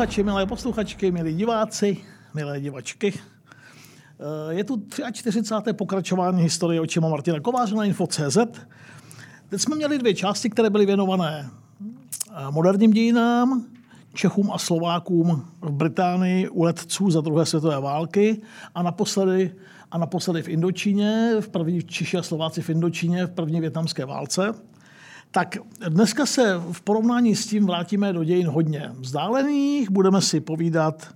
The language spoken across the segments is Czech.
posluchači, milé posluchačky, milí diváci, milé divačky. Eh, je tu 43. pokračování historie očima Martina Kováře na Info.cz. Teď jsme měli dvě části, které byly věnované eh, moderním dějinám, Čechům a Slovákům v Británii u letců za druhé světové války a naposledy, a naposledy v Indočíně, v první Češi a Slováci v Indočíně v první větnamské válce. Tak dneska se v porovnání s tím vrátíme do dějin hodně vzdálených. Budeme si povídat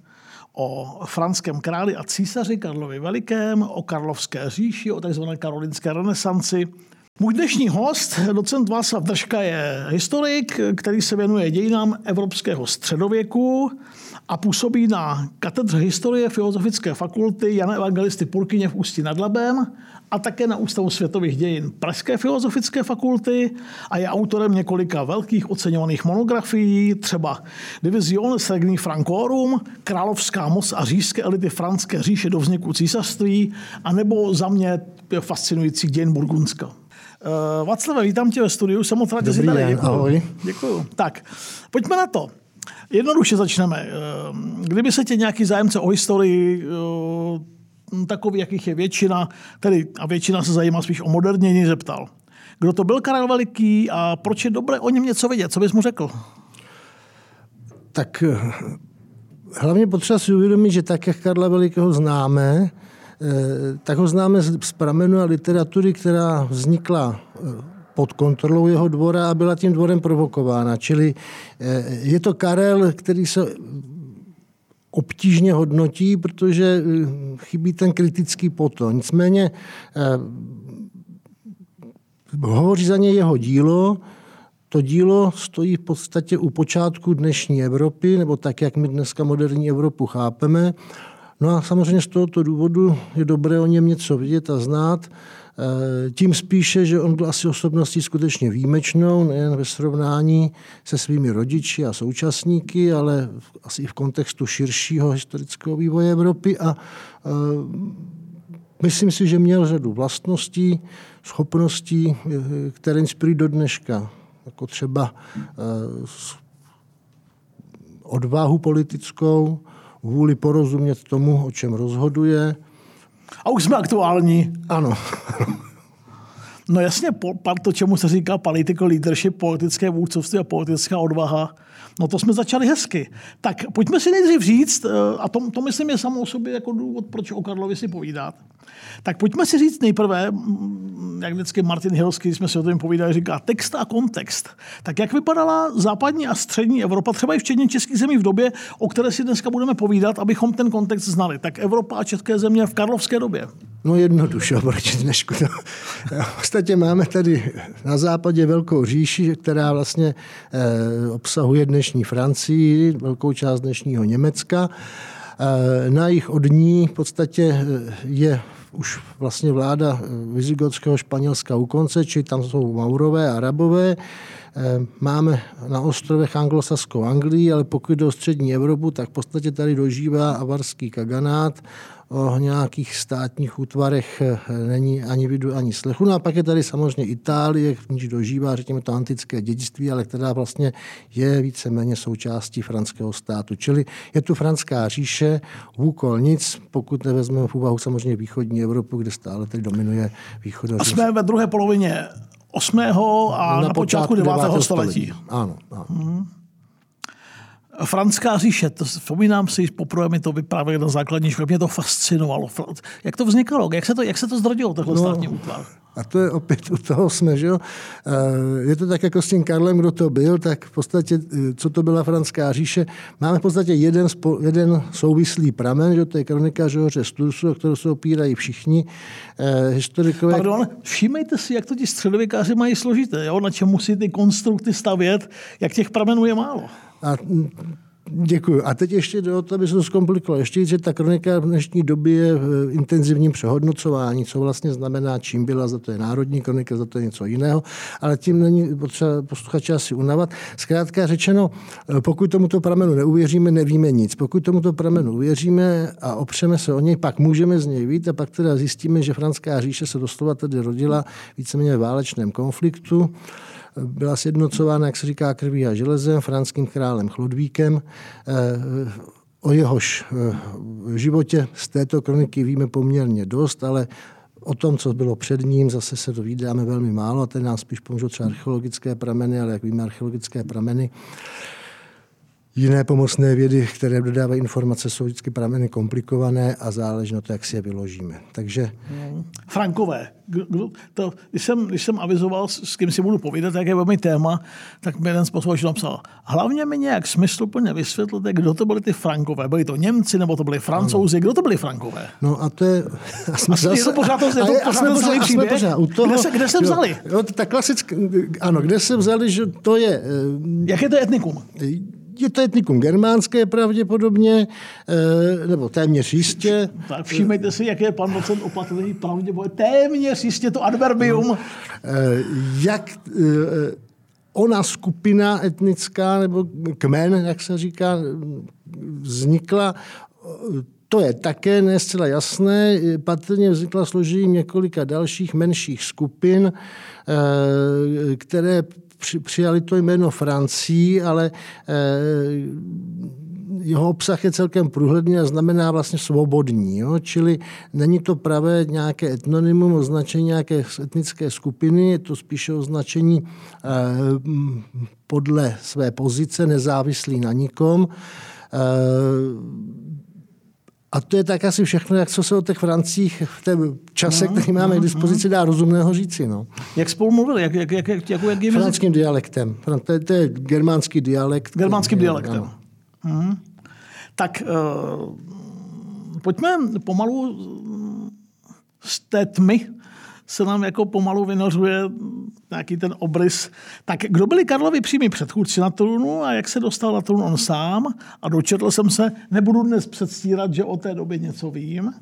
o franském králi a císaři Karlovi Velikém, o karlovské říši, o tzv. karolinské renesanci. Můj dnešní host, docent Václav Držka, je historik, který se věnuje dějinám evropského středověku a působí na katedře historie Filozofické fakulty Jana Evangelisty Purkyně v Ústí nad Labem a také na Ústavu světových dějin Pražské filozofické fakulty a je autorem několika velkých oceňovaných monografií, třeba Divisiones Regni Francorum, Královská moc a říšské elity franské říše do vzniku císařství, anebo za mě fascinující dějin Burgundska. Uh, Václave, vítám tě ve studiu, jsem moc rád, že jsi tady. Den, ahoj. Děkuju. Tak, pojďme na to. Jednoduše začneme. Kdyby se tě nějaký zájemce o historii takový, jakých je většina, tedy a většina se zajímá spíš o modernění, zeptal. Kdo to byl Karel Veliký a proč je dobré o něm něco vědět? Co bys mu řekl? Tak eh, hlavně potřeba si uvědomit, že tak, jak Karla Velikého známe, eh, tak ho známe z pramenu a literatury, která vznikla eh, pod kontrolou jeho dvora a byla tím dvorem provokována. Čili je to Karel, který se obtížně hodnotí, protože eh, chybí ten kritický poto. Nicméně eh, hovoří za ně jeho dílo, to dílo stojí v podstatě u počátku dnešní Evropy, nebo tak, jak my dneska moderní Evropu chápeme. No a samozřejmě z tohoto důvodu je dobré o něm něco vidět a znát. Eh, tím spíše, že on byl asi osobností skutečně výjimečnou, nejen ve srovnání se svými rodiči a současníky, ale asi i v kontextu širšího historického vývoje Evropy a eh, myslím si, že měl řadu vlastností, schopností, eh, které inspirují do dneška, jako třeba odvahu politickou, vůli porozumět tomu, o čem rozhoduje, a už jsme aktuální. Ano. No jasně, to, čemu se říká political leadership, politické vůdcovství a politická odvaha, no to jsme začali hezky. Tak pojďme si nejdřív říct, eh, a to, to myslím je samo o sobě jako důvod, proč o Karlovi si povídat. Tak pojďme si říct nejprve, jak vždycky Martin Hilský, když jsme si o tom povídali, říká text a kontext. Tak jak vypadala západní a střední Evropa, třeba i včetně českých zemí v době, o které si dneska budeme povídat, abychom ten kontext znali. Tak Evropa a české země v karlovské době. No jednoduše oproti dnešku. No. V podstatě máme tady na západě velkou říši, která vlastně eh, obsahuje dnešní Francii, velkou část dnešního Německa. Eh, na jich od ní v podstatě eh, je už vlastně vláda Vizigotského Španělska u konce, či tam jsou Maurové, Arabové. Máme na ostrovech anglosaskou Anglii, ale pokud jde o střední Evropu, tak v podstatě tady dožívá avarský kaganát o nějakých státních útvarech eh, není ani vidu, ani slechu. No a pak je tady samozřejmě Itálie, v níž dožívá, řekněme, to antické dědictví, ale která vlastně je víceméně součástí franského státu. Čili je tu franská říše, úkol nic, pokud nevezmeme v úvahu samozřejmě východní Evropu, kde stále tedy dominuje východ. A jsme ve druhé polovině 8. a na, na počátku 9. století. století. Ano. ano. Hmm. Franská říše, to vzpomínám si, poprvé mi to vyprávěli na základní škole, mě to fascinovalo. Jak to vznikalo? Jak se to, jak se to zrodilo, tenhle no, státní útvar? A to je opět u toho jsme, že jo. Eh, je to tak jako s tím Karlem, kdo to byl, tak v podstatě, eh, co to byla Franská říše, máme v podstatě jeden, jeden souvislý pramen, že to je kronika Žoře Stursu, o kterou se opírají všichni eh, historikové. Pardon, všímejte si, jak to ti středověkáři mají složité, jo? na čem musí ty konstrukty stavět, jak těch pramenů je málo. A Děkuji. A teď ještě do toho, aby se to zkomplikovalo. Ještě, že ta kronika v dnešní době je v intenzivním přehodnocování, co vlastně znamená, čím byla, za to je národní kronika, za to je něco jiného, ale tím není potřeba posluchače asi unavat. Zkrátka řečeno, pokud tomuto pramenu neuvěříme, nevíme nic. Pokud tomuto pramenu uvěříme a opřeme se o něj, pak můžeme z něj vít a pak teda zjistíme, že Franská říše se doslova tedy rodila víceméně v válečném konfliktu byla sjednocována, jak se říká, krví a železem, franským králem Chlodvíkem. O jehož životě z této kroniky víme poměrně dost, ale O tom, co bylo před ním, zase se dovídáme velmi málo a ten nás spíš pomůžou třeba archeologické prameny, ale jak víme, archeologické prameny Jiné pomocné vědy, které dodávají informace, jsou vždycky prameny komplikované a záleží na to, jak si je vyložíme. Takže... Frankové. To, když, jsem, když jsem avizoval, s kým si budu povídat, jaké bude mi téma, tak mi jeden z posluchačů napsal, hlavně mi nějak smysluplně vysvětlete, kdo to byli ty Frankové. Byli to Němci, nebo to byli Francouzi? Kdo to byli Frankové? No a to je... A jsme zase, je to pořád to, je to pořád jsme pořád, jsme pořád u toho, kde, se, kde se vzali? Jo, jo, tak klasicky, ano, kde se vzali, že to je... Jaké to je etnikum? Je to etnikum germánské pravděpodobně, eh, nebo téměř jistě. Tak všímejte si, jak je pan docent opatrný pravděpodobně. Téměř jistě to adverbium. No, jak eh, ona skupina etnická, nebo kmen, jak se říká, vznikla to je také ne zcela jasné. Patrně vznikla složením několika dalších menších skupin, které při, přijali to jméno Francii, ale eh, jeho obsah je celkem průhledný a znamená vlastně svobodní. Jo? Čili není to pravé nějaké etnonymum, označení nějaké etnické skupiny, je to spíše označení eh, podle své pozice, nezávislý na nikom. Eh, a to je tak asi všechno, jak co se o těch Francích v té čase, no, který máme no, k dispozici, dá rozumného říci. No. Jak spolu mluvili? Jak, jak, jak, jak, jak je Franským dialektem. To je, to je germánský dialekt. Germánským dialektem. Ano. Hmm. Tak uh, pojďme pomalu z té tmy se nám jako pomalu vynořuje nějaký ten obrys. Tak kdo byli Karlovi přímí předchůdci na trůnu a jak se dostal na trůn on sám? A dočetl jsem se, nebudu dnes předstírat, že o té době něco vím,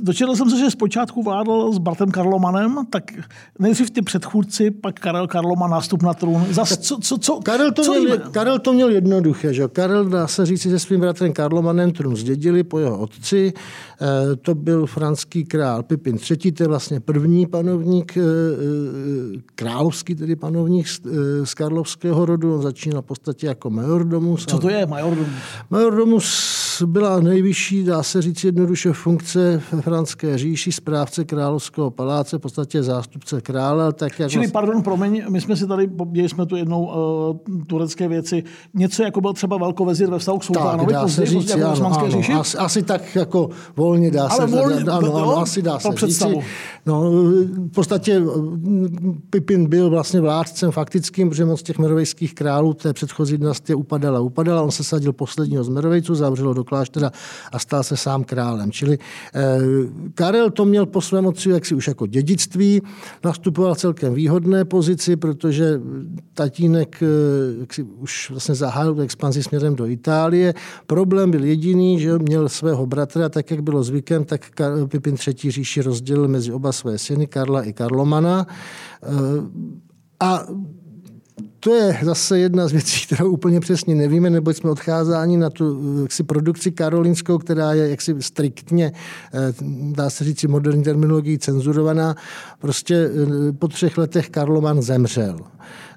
dočetl jsem se, že zpočátku vládl s bratem Karlomanem, tak nejdřív ty předchůdci, pak Karel Karloman nástup na trůn. Zas, co, co, co, Karel, to co měl, Karel to měl jednoduché. Že? Karel, dá se říct, se svým bratrem Karlomanem trůn zdědili po jeho otci. Eh, to byl franský král Pipin III, to je vlastně první panovník, eh, královský tedy panovník z karlovského rodu. On začínal v podstatě jako majordomus. Co to je majordomus? Majordomus byla nejvyšší, dá se říct jednoduše, funkce ve franské říši, správce královského paláce, v podstatě zástupce krále. Tak jak Čili, pardon, promiň, my jsme si tady, děli jsme tu jednou uh, turecké věci, něco jako byl třeba velkovezir ve vztahu k sultánovi, tak, dá se říct, jako ano, ano, říši? Asi, asi, tak jako volně dá Ale se volně, ano, ano, ano, asi dá se říct. No, v podstatě Pipin byl vlastně vládcem faktickým, protože moc těch merovejských králů té předchozí dynastie upadala. Upadala, on se sadil posledního z merovejců, zavřelo do kláštera a stal se sám králem. Čili eh, Karel to měl po svém otci jaksi už jako dědictví, nastupoval celkem výhodné pozici, protože tatínek eh, jaksi už vlastně zahájil expanzi směrem do Itálie. Problém byl jediný, že měl svého bratra, tak jak bylo zvykem, tak Pipin III. říši rozdělil mezi oba své syny, Karla i Karlomana. Eh, a to je zase jedna z věcí, kterou úplně přesně nevíme, neboť jsme odcházáni na tu jaksi, produkci karolínskou, která je jaksi striktně, eh, dá se říct moderní terminologií, cenzurovaná. Prostě eh, po třech letech Karloman zemřel.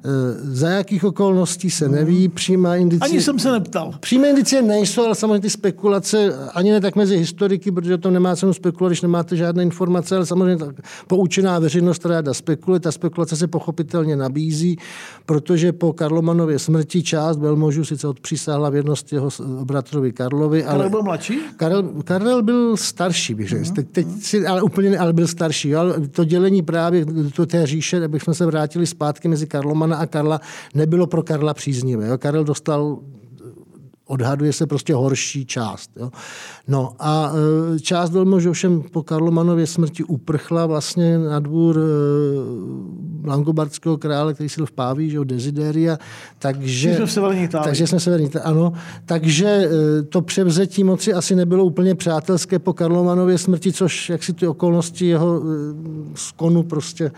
Eh, za jakých okolností se neví, přímá indicie... Ani jsem se neptal. Přímé indicie nejsou, ale samozřejmě ty spekulace, ani ne tak mezi historiky, protože to nemá cenu spekulovat, když nemáte žádné informace, ale samozřejmě tak poučená veřejnost ráda spekuluje. Ta spekulace se pochopitelně nabízí, protože po Karlomanově smrti část velmožů sice odpřísáhla věrnost jeho bratrovi Karlovi. Ale Karel byl mladší? Karel, Karel byl starší, bych řekl. Teď, teď si, ale úplně ne, ale byl starší. Ale to dělení právě do té říše, abychom se vrátili zpátky mezi Karlomanem Romana a Karla nebylo pro Karla příznivé. Jo. Karel dostal odhaduje se prostě horší část. Jo. No a e, část velmož ovšem po Karlomanově smrti uprchla vlastně na dvůr e, langobardského krále, který byl v Páví, že Desideria, takže... Jsme v severní Takže jsme severní ano. Takže e, to převzetí moci asi nebylo úplně přátelské po Karlomanově smrti, což jak si ty okolnosti jeho skonu prostě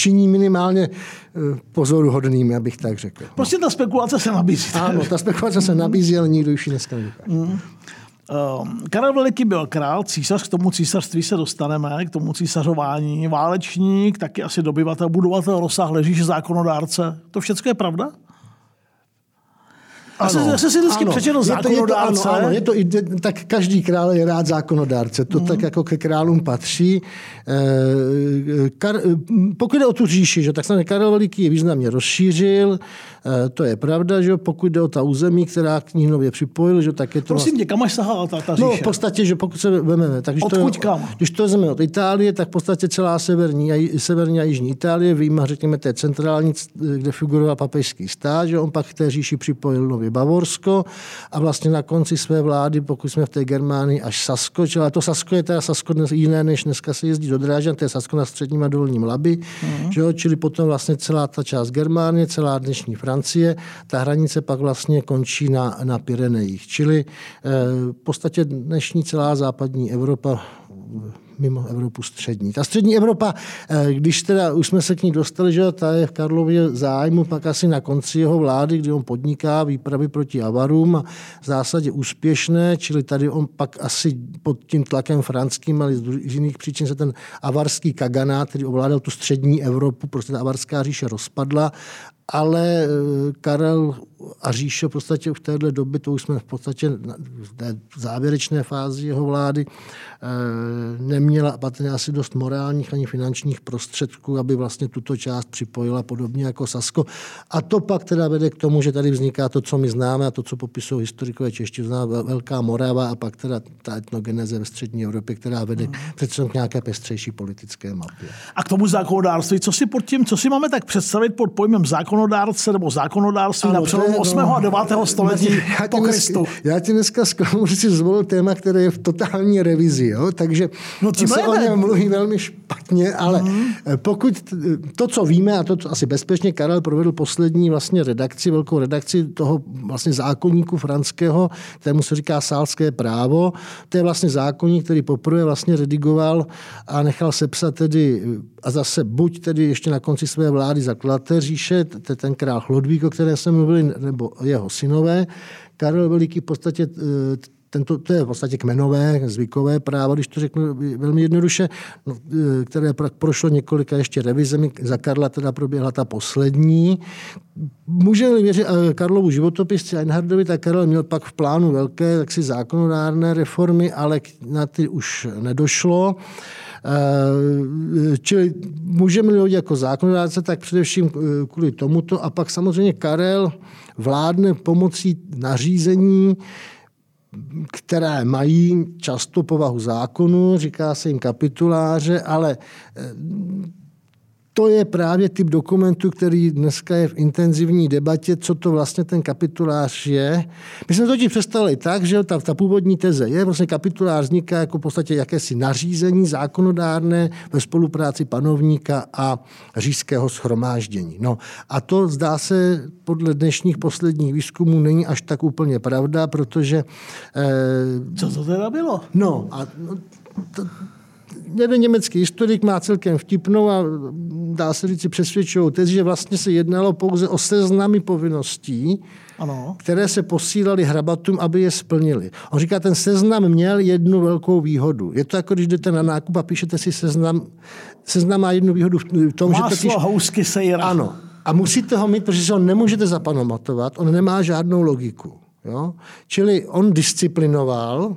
činí minimálně eh, pozoruhodným, abych tak řekl. Prostě ta spekulace se nabízí. Ano, ta spekulace se nabízí, ale nikdo už ji dneska nedokáže. Mm. Ehm, Karel Veliký byl král, císař, k tomu císařství se dostaneme, k tomu císařování, válečník, taky asi dobyvatel, budovatel, rozsáhlé říše, zákonodárce. To všechno je pravda? Ano, já jsem si vždycky přečetl zákonodárce. Je to, ano, je to, tak každý král je rád zákonodárce. To mm. tak jako ke králům patří. Eh, Kar, pokud jde o tu říši, že tak se Karel Veliký je významně rozšířil, eh, to je pravda, že pokud jde o ta území, která k ní nově připojil, že tak je to... Prosím tě, kam až sahala ta, ta říše? No v podstatě, že pokud se vezmeme, tak když Odkud to, kam? když to vezmeme od Itálie, tak v podstatě celá severní a, severní a jižní Itálie, vyjma řekněme té centrální, kde figuroval papežský stát, že on pak k té říši připojil nově Bavorsko a vlastně na konci své vlády, pokud jsme v té Germánii, až Sasko, ale to Sasko je teda Sasko dnes jiné, než dneska se jezdí do Drážďan, to je Sasko na středním a dolním Labi, mm. že jo, čili potom vlastně celá ta část Germánie, celá dnešní Francie, ta hranice pak vlastně končí na, na Pyrenejích. Čili eh, v podstatě dnešní celá západní Evropa mimo Evropu střední. Ta střední Evropa, eh, když teda už jsme se k ní dostali, že ta je v Karlově zájmu pak asi na konci jeho vlády, kdy on podniká výpravy proti Avarům v zásadě úspěšné, čili tady on pak asi pod tím tlakem franským, ale z jiných příčin se ten avarský kaganát, který ovládal tu střední Evropu, prostě ta avarská říše rozpadla ale eh, Karel a Říše v podstatě v téhle době, to už jsme v podstatě v té závěrečné fázi jeho vlády, eh, neměla patrně asi dost morálních ani finančních prostředků, aby vlastně tuto část připojila podobně jako Sasko. A to pak teda vede k tomu, že tady vzniká to, co my známe a to, co popisují historikové čeští, zná Velká Morava a pak teda ta etnogeneze ve střední Evropě, která vede mm. přece k nějaké pestřejší politické mapě. A k tomu zákonodárství, co si pod tím, co si máme tak představit pod pojmem zákonodárce nebo zákonodárství ano, na přelomu 8. No, a 9. století já po Kristu? Já ti dneska zklamu, že si zvolil téma, které je v totální revizi, jo? takže no, se o něm mluví velmi špatně, ale mm. pokud to, co víme, a to co asi bezpečně Karel provedl poslední vlastně redakci, velkou redakci toho vlastně zákonníku franského, kterému se říká sálské právo, to je vlastně zákonník, který poprvé vlastně redigoval a nechal sepsat tedy a zase buď tedy ještě na konci své vlády zakladatel říše, ten král Chlodvík, o kterém jsme mluvili, nebo jeho synové. Karel Veliký v podstatě eh, tento, to je v podstatě kmenové, zvykové právo, když to řeknu velmi jednoduše, no, eh, které prošlo několika ještě revizemi. Za Karla teda proběhla ta poslední. Můžeme věřit eh, Karlovu životopisci Einhardovi, tak Karel měl pak v plánu velké taksi zákonodárné reformy, ale na ty už nedošlo. Čili můžeme mluvit jako zákonodárce, tak především kvůli tomuto. A pak samozřejmě Karel vládne pomocí nařízení, které mají často povahu zákonu, říká se jim kapituláře, ale to je právě typ dokumentu, který dneska je v intenzivní debatě, co to vlastně ten kapitulář je. My jsme to totiž představili tak, že ta, ta původní teze je, vlastně kapitulář vzniká jako v podstatě jakési nařízení zákonodárné ve spolupráci panovníka a říšského schromáždění. No a to zdá se podle dnešních posledních výzkumů není až tak úplně pravda, protože... Eh, co to teda bylo? No a no, to, jeden německý historik má celkem vtipnou a dá se říct přesvědčivou tezi, že vlastně se jednalo pouze o seznamy povinností, ano. které se posílali hrabatům, aby je splnili. On říká, ten seznam měl jednu velkou výhodu. Je to jako, když jdete na nákup a píšete si seznam. Seznam má jednu výhodu v tom, Máslo, že totiž... housky, sejra. Ano. A musíte ho mít, protože si ho nemůžete zapamatovat. On nemá žádnou logiku. Jo? Čili on disciplinoval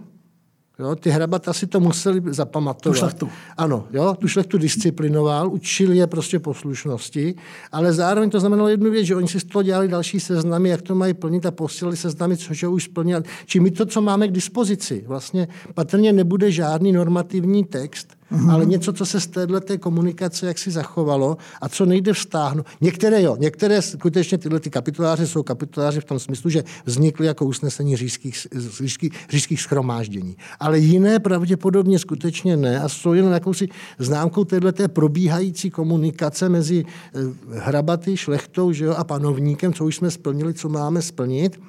Jo, ty hrabata si to museli zapamatovat. Tu šlechtu. Ano, jo, tu šlechtu disciplinoval, učil je prostě poslušnosti, ale zároveň to znamenalo jednu věc, že oni si z toho dělali další seznamy, jak to mají plnit a posílali seznamy, což už splnili. Či my to, co máme k dispozici, vlastně patrně nebude žádný normativní text, mm-hmm. ale něco, co se z této komunikace jak si zachovalo a co nejde vztáhnout. Některé jo, některé skutečně tyhle ty kapituláře jsou kapituláře v tom smyslu, že vznikly jako usnesení říšských, říšských, říšských schromáždění. Ale jiné pravděpodobně skutečně ne a jsou jen jakousi známkou této probíhající komunikace mezi eh, hrabaty, šlechtou že jo, a panovníkem, co už jsme splnili, co máme splnit.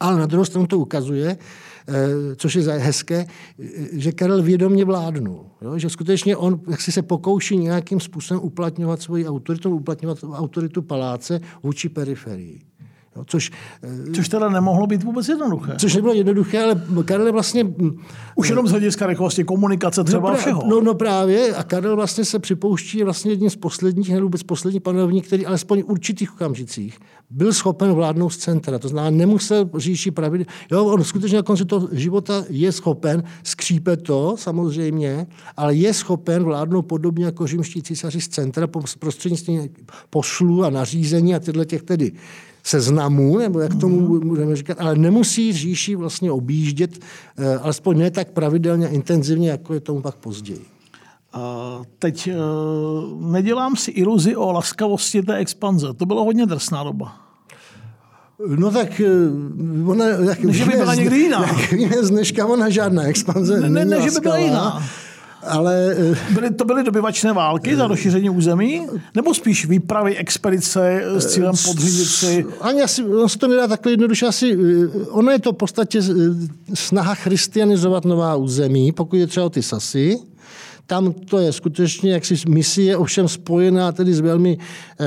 Ale na druhou stranu to ukazuje, což je hezké, že Karel vědomě vládnul. Jo? Že skutečně on jak si se pokouší nějakým způsobem uplatňovat svoji autoritu, uplatňovat autoritu paláce vůči periferii. Jo, což, což teda nemohlo být vůbec jednoduché. Což nebylo jednoduché, ale Karel vlastně... Už jenom z hlediska rychlosti komunikace třeba no, všeho. No, no, právě. A Karel vlastně se připouští vlastně jedním z posledních, nebo vůbec poslední panovník, který alespoň v určitých okamžicích byl schopen vládnout z centra. To znamená, nemusel říši pravidel. Jo, on skutečně na konci toho života je schopen, skřípe to samozřejmě, ale je schopen vládnout podobně jako římští císaři z centra prostřednictvím poslů a nařízení a tyhle těch tedy seznamů, nebo jak tomu mhm. můžeme říkat, ale nemusí říši vlastně objíždět, eh, alespoň ne tak pravidelně a intenzivně, jako je tomu pak později. A teď uh, nedělám si iluzi o laskavosti té expanze. To bylo hodně drsná doba. No tak eh, ona... Jak, že by byla někdy jiná. Jak víme z dneška, ona žádná expanze ne, ne, ne, že by byla jiná. Ale... Byly, to byly dobyvačné války za rozšíření území? Nebo spíš výpravy, expedice s cílem podřídit si? Ani asi, on se to nedá takhle jednoduše. Asi, ono je to v podstatě snaha christianizovat nová území, pokud je třeba o ty Sasy. Tam to je skutečně jaksi misie, ovšem spojená tedy s velmi eh,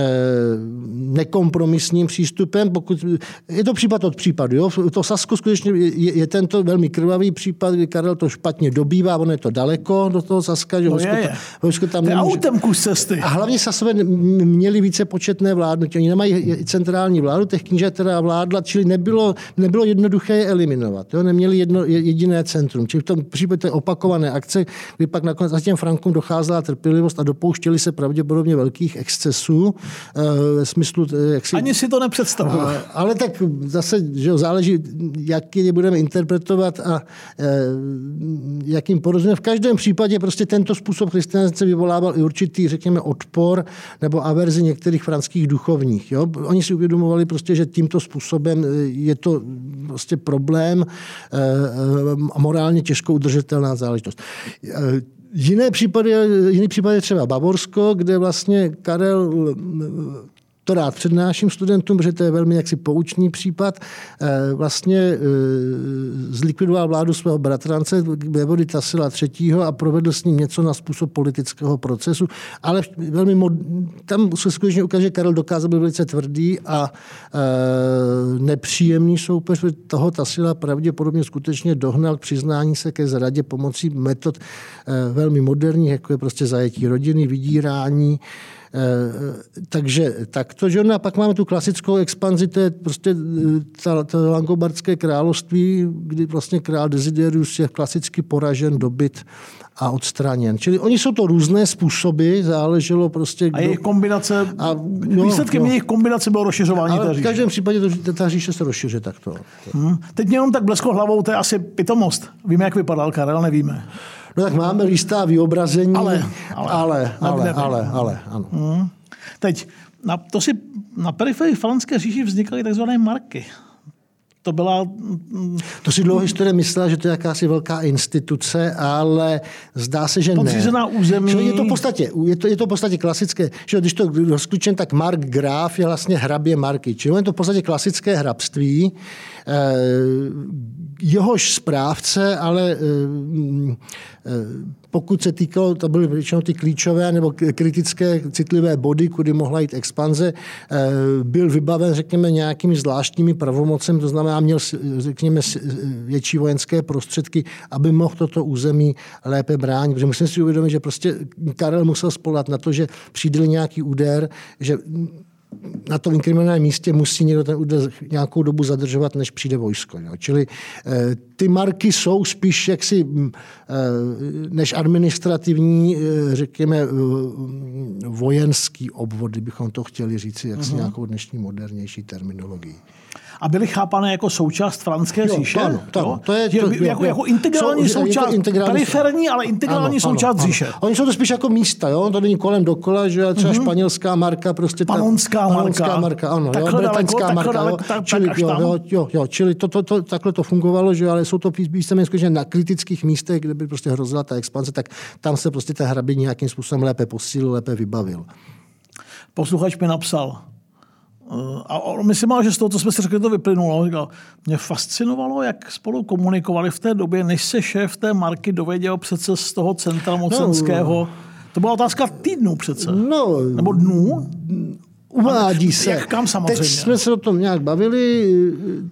nekompromisním přístupem. Pokud, je to případ od případu. Jo? To Sasko skutečně je, je tento velmi krvavý případ, kdy Karel to špatně dobývá, on je to daleko do toho Saska. Že no je, je. Vojsko tam nemůže... autem kus cesty. A hlavně Sasové měli více početné vládnutí. Oni nemají centrální vládu, těch kníže teda vládla, čili nebylo, nebylo jednoduché je eliminovat. Jo? Neměli jedno, jediné centrum. Čili v tom případě opakované akce, kdy pak nakonec těm Frankům docházela trpělivost a dopouštěli se pravděpodobně velkých excesů eh, ve smyslu... Eh, jak si, Ani si to nepředstavuji. Ale tak zase že záleží, jak je budeme interpretovat a eh, jakým porozumím. V každém případě prostě tento způsob christianizace vyvolával i určitý, řekněme, odpor nebo averzi některých franských duchovních. Jo? Oni si uvědomovali prostě, že tímto způsobem je to prostě problém a morálně těžko udržitelná záležitost. Jiné případy, jiný případ je třeba Bavorsko, kde vlastně Karel to rád přednáším studentům, protože to je velmi jaksi poučný případ. Eh, vlastně eh, zlikvidoval vládu svého bratrance, Vévody Tasila III. a provedl s ním něco na způsob politického procesu, ale velmi mod... tam se skutečně ukáže, že Karel dokázal být velice tvrdý a eh, nepříjemný soupeř. Toho Tasila pravděpodobně skutečně dohnal k přiznání se ke zradě pomocí metod velmi moderních, jako je prostě zajetí rodiny, vydírání, takže takto, že no a pak máme tu klasickou expanzi, to je prostě eh, ta, ta Langobardské království, kdy vlastně král Desiderius je klasicky poražen, dobyt a odstraněn. Čili oni jsou to různé způsoby, záleželo prostě... Kdo... A jejich kombinace, a, no, výsledkem no. jejich kombinace bylo rozšiřování Ale té říše. v každém případě to, ta říše se rozšiře takto. Hmm. Teď mě jenom tak blesklo hlavou, to je asi pitomost. Víme, jak vypadal Karel, nevíme. No tak máme listá vyobrazení, ale, ale, ale, ale, ale, ale ano. Hmm. Teď, na, to si, na periferii Franské říši vznikaly tzv. marky to byla... To si dlouho historie myslela, že to je jakási velká instituce, ale zdá se, že Podřízená ne. území. Čili je to v podstatě, je to, je to v podstatě klasické, že když to rozklíčen, tak Mark Graf je vlastně hrabě Marky. Čili je to v podstatě klasické hrabství, jehož správce, ale eh, eh, pokud se týkalo, to byly většinou ty klíčové nebo kritické citlivé body, kudy mohla jít expanze, byl vybaven, řekněme, nějakými zvláštními pravomocemi, to znamená, měl, řekněme, větší vojenské prostředky, aby mohl toto území lépe bránit. Protože musím si uvědomit, že prostě Karel musel spolat na to, že přijde nějaký úder, že na tom inkriminovaném místě musí někdo ten úder nějakou dobu zadržovat, než přijde vojsko. Jo. Čili eh, ty marky jsou spíš jaksi eh, než administrativní, eh, řekněme, vojenský obvod, kdybychom to chtěli říct, jak uh-huh. nějakou dnešní modernější terminologii a byly chápané jako součást franské jo, říše. Ano, to, ano. To je, to, jako, jo, jako integrální jsou, součást, integrální, periferní, ale integrální ano, součást ano, říše. Ano. Oni jsou to spíš jako místa, jo? to není kolem dokola, že třeba mm-hmm. španělská marka, prostě ta, panonská, panonská marka, marka ano, jo, bretanská marka, daleko, jo, tak, čili, tak jo, jo, jo, jo, čili to, to, to, takhle to fungovalo, že ale jsou to víceméně skutečně na kritických místech, kde by prostě hrozila ta expanze, tak tam se prostě ta hrabě nějakým způsobem lépe posílil, lépe vybavil. Posluchač mi napsal, a myslím, že z toho, co jsme si řekli, to vyplynulo. Říkal, mě fascinovalo, jak spolu komunikovali v té době, než se šéf té marky dověděl přece z toho centra mocenského. No, to byla otázka týdnů přece. No, Nebo dnů? Uvádí se. Jak kam samozřejmě? Teď jsme se o tom nějak bavili.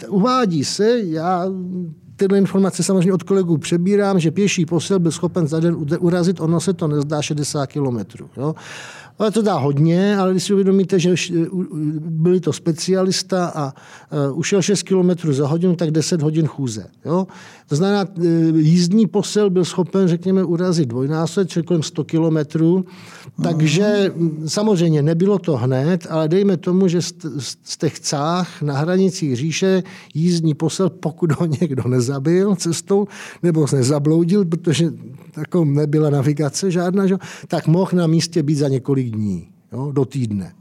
Uvádí se, já tyhle informace samozřejmě od kolegů přebírám, že pěší posil byl schopen za den urazit, ono se to nezdá 60 kilometrů. Ale to dá hodně, ale když si uvědomíte, že byli to specialista a ušel 6 km za hodinu, tak 10 hodin chůze. Jo? To znamená, e, jízdní posel byl schopen, řekněme, urazit dvojnásob, čili kolem 100 kilometrů. Takže samozřejmě nebylo to hned, ale dejme tomu, že z těch cách na hranicích říše jízdní posel, pokud ho někdo nezabil cestou, nebo se nezabloudil, protože jako nebyla navigace žádná, že? tak mohl na místě být za několik dní, jo, do týdne.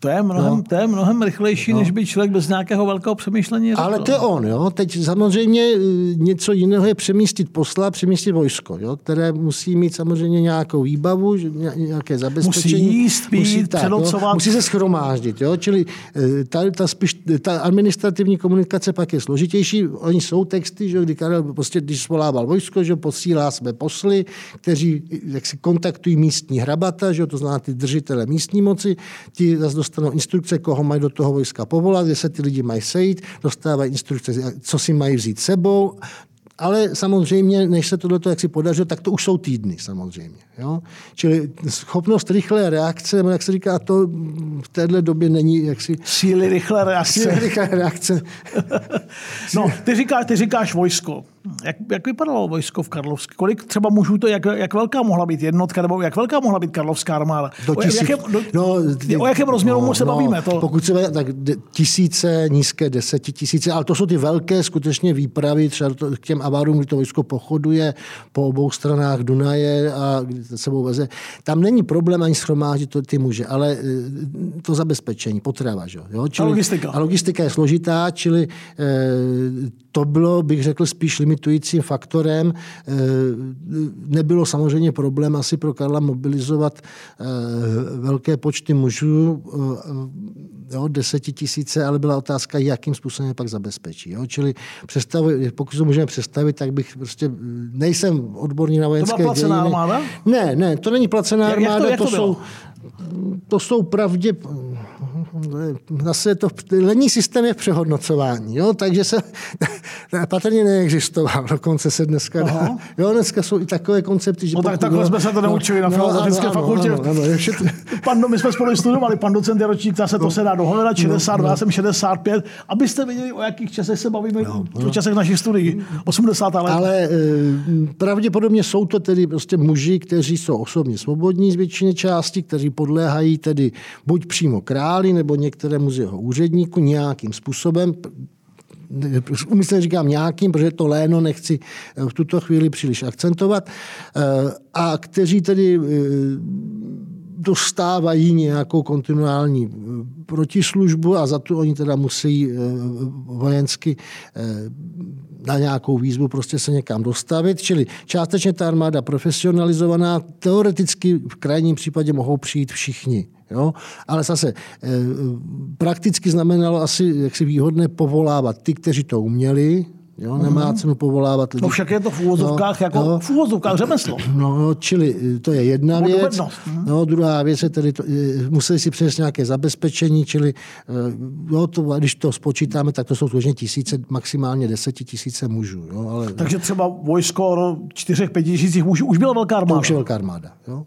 To je mnohem, no. to je mnohem rychlejší, no. než by člověk bez nějakého velkého přemýšlení řekl. Ale to je on. Jo? Teď samozřejmě e, něco jiného je přemístit posla, přemístit vojsko, jo? které musí mít samozřejmě nějakou výbavu, nějaké zabezpečení. Musí jíst, pít, musí, tak, jo? musí se schromáždit. Jo? Čili e, ta, ta, spíš, ta administrativní komunikace pak je složitější. Oni jsou texty, že kdy Karel prostě, když svolával vojsko, že posílá své posly, kteří jak si kontaktují místní hrabata, že to znamená ty držitele místní moci, ti zase dostanou instrukce, koho mají do toho vojska povolat, kde se ty lidi mají sejít, dostávají instrukce, co si mají vzít sebou, ale samozřejmě, než se tohle jak si podařilo, tak to už jsou týdny samozřejmě. Jo? Čili schopnost rychlé reakce, nebo jak se říká, to v téhle době není jaksi... Síly rychlé reakce. Síly rychlé reakce. no, ty říkáš, ty říkáš vojsko. Jak, jak vypadalo vojsko v Karlovské? Kolik třeba mužů to, jak, jak velká mohla být jednotka, nebo jak velká mohla být Karlovská armáda? Do tisíc, o, jakém, do, no, o jakém rozměru no, se no, bavíme? To... Pokud se tak tisíce, nízké desetitisíce, ale to jsou ty velké skutečně výpravy, třeba to, k těm avárům, kdy to vojsko pochoduje po obou stranách Dunaje a sebou veze. Tam není problém ani schromáždit to, ty muže, ale eh, to zabezpečení, potrava. Že? Jo? Čili, a logistika. A logistika je složitá, čili e, to bylo, bych řekl, spíš limitujícím faktorem. E, nebylo samozřejmě problém asi pro Karla mobilizovat e, velké počty mužů, e, jo, desetitisíce, ale byla otázka, jakým způsobem je pak zabezpečí. Jo? Čili pokud to můžeme představit, tak bych prostě, nejsem odborný na vojenské To byla placená armáda? Ne, ne, to není placená armáda, jak to, jak to, to jsou to jsou pravdě, zase to, lenní systém je v přehodnocování, jo? takže se patrně neexistoval, dokonce se dneska dá. Jo, dneska jsou i takové koncepty, že... No tak takhle jsme se to naučili no, na filozofické no, fakultě. Ano, ano, ještě... pan, my jsme spolu studovali, pan docent je ročník, zase to no. se dá dohledat, 60, no, no. já jsem 65, abyste viděli, o jakých časech se bavíme, no, no. o časech našich studií, 80. let. Ale e, pravděpodobně jsou to tedy prostě muži, kteří jsou osobně svobodní z většiny části, kteří podléhají tedy buď přímo králi, nebo některému z jeho úředníků nějakým způsobem, umyslně říkám nějakým, protože to léno nechci v tuto chvíli příliš akcentovat, eh, a kteří tedy eh, dostávají nějakou kontinuální eh, protislužbu a za to oni teda musí vojensky na nějakou výzvu prostě se někam dostavit. Čili částečně ta armáda profesionalizovaná, teoreticky v krajním případě mohou přijít všichni. Jo? Ale zase prakticky znamenalo asi jaksi výhodné povolávat ty, kteří to uměli, Jo, nemá cenu povolávat lidi. No však je to v úvozovkách, no, jako no, v úvozovkách řemeslo. No, čili eh, to je jedna věc. No, druhá věc je tedy, to, eh, museli si přes nějaké zabezpečení, čili jo, to, když to spočítáme, tak to jsou skutečně tisíce, maximálně desetitisíce mužů. Jo, ale, Takže třeba vojsko čtyřech, pěti tisících mužů už byla velká armáda. To už je velká armáda. Jo.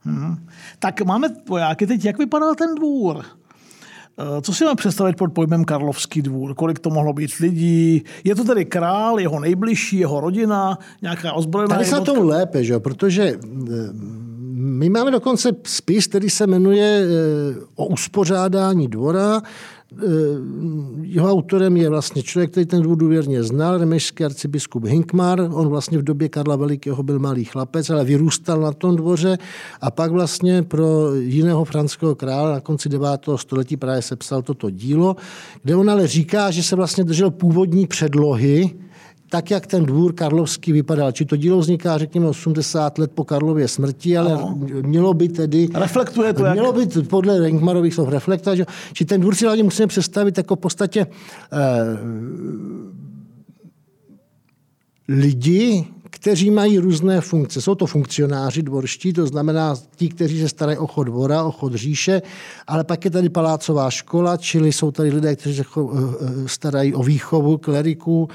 Hmm. Tak máme vojáky teď. Jak vypadal ten dvůr? Eh, co si máme představit pod pojmem Karlovský dvůr? Kolik to mohlo být lidí? Je to tedy král, jeho nejbližší, jeho rodina, nějaká ozbrojená Tady se to lépe, že? protože eh, my máme dokonce spis, který se jmenuje eh, o uspořádání dvora. Eh, jeho autorem je vlastně člověk, který ten dvůr důvěrně znal, remešský arcibiskup Hinkmar. On vlastně v době Karla Velikého byl malý chlapec, ale vyrůstal na tom dvoře a pak vlastně pro jiného franského krále na konci 9. století právě sepsal toto dílo, kde on ale říká, že se vlastně držel původní předlohy, tak, jak ten dvůr karlovský vypadal. Či to dílo vzniká, řekněme, 80 let po Karlově smrti, ale ano. mělo by tedy... Reflektuje to, Mělo jak... by podle Renkmarových slov reflektovat, že či ten dvůr si hlavně musíme představit jako v podstatě eh, lidi, kteří mají různé funkce. Jsou to funkcionáři dvorští, to znamená ti, kteří se starají o chod dvora, o chod říše, ale pak je tady palácová škola, čili jsou tady lidé, kteří se starají o výchovu kleriků,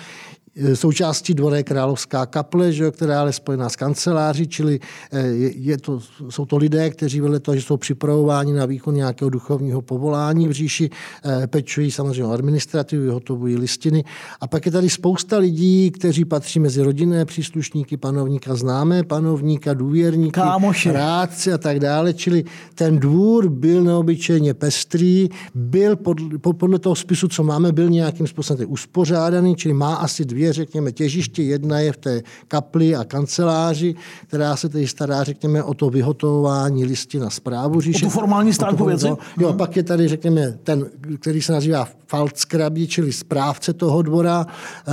Součástí dvora je královská kaple, že, která je spojená s kanceláří, čili eh, je, je to, jsou to lidé, kteří vedle toho, že jsou připravováni na výkon nějakého duchovního povolání v říši, eh, pečují samozřejmě o administrativu, vyhotovují listiny. A pak je tady spousta lidí, kteří patří mezi rodinné příslušníky panovníka, známé panovníka, důvěrníky, Kámoši. rádci a tak dále. Čili ten dvůr byl neobyčejně pestrý, byl podle, podle toho spisu, co máme, byl nějakým způsobem uspořádaný, čili má asi dvě dvě, řekněme, těžiště. Jedna je v té kapli a kanceláři, která se tedy stará, řekněme, o to vyhotovování listy na zprávu říše. O tu formální stránku věci? Jo, hmm. pak je tady, řekněme, ten, který se nazývá Falckrabí, čili správce toho dvora, eh,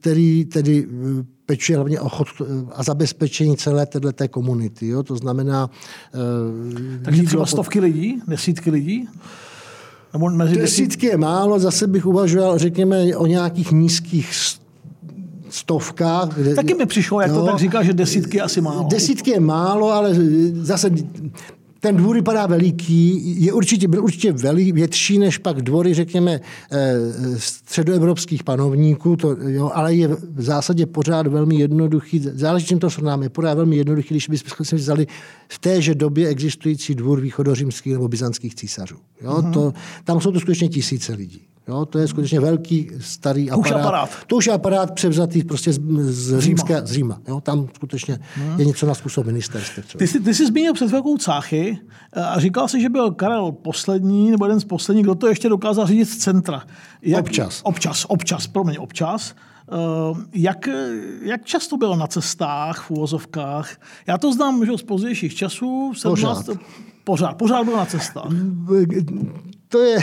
který tedy eh, pečuje hlavně o chod a zabezpečení celé této komunity. Jo? To znamená... Eh, Takže třeba stovky lidí, desítky lidí? Nebo mezi Desítky je málo, zase bych uvažoval, řekněme, o nějakých nízkých stovkách. Kde, Taky mi přišlo, jak jo, to tak říká, že desítky je asi málo. Desítky je málo, ale zase ten dvůr vypadá veliký, je určitě, byl určitě velý, větší než pak dvory, řekněme, eh, středoevropských panovníků, to, jo, ale je v zásadě pořád velmi jednoduchý, záleží, čím to srovnáme, je pořád velmi jednoduchý, když bychom si vzali v téže době existující dvůr východořímských nebo byzantských císařů. Jo, mm-hmm. to, tam jsou to skutečně tisíce lidí. Jo, to je skutečně velký starý aparát. To už aparát. To už je aparát převzatý prostě z, z, Římské, z Říma. Jo, tam skutečně hmm. je něco na způsob ministerstve. Ty jsi, ty jsi zmínil před velkou cáchy eh, a říkal jsi, že byl Karel poslední, nebo jeden z posledních, kdo to ještě dokázal řídit z centra. Jak, občas. Občas, občas, promiň, občas. Uh, jak, jak často byl na cestách, v úvozovkách? Já to znám že z pozdějších časů. 17, pořád. Pořád, pořád byl na cestách. To je,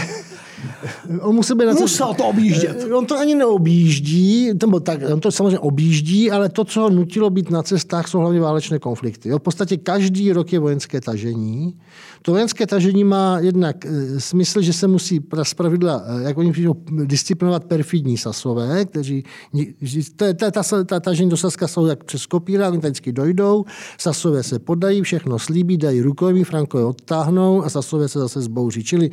On musel být na Musel to objíždět. On to ani neobjíždí, nebo tak, on to samozřejmě objíždí, ale to, co ho nutilo být na cestách, jsou hlavně válečné konflikty. Jo? V podstatě každý rok je vojenské tažení. To vojenské tažení má jednak e, smysl, že se musí pravidla, e, jak oni píšou, disciplinovat perfidní sasové, kteří, ta, ta, ta, ta tažení do Saska jsou jak přes kopíra, oni vždycky dojdou, sasové se podají, všechno slíbí, dají rukojmí, Frankové odtáhnou a sasové se zase zbouří. Čili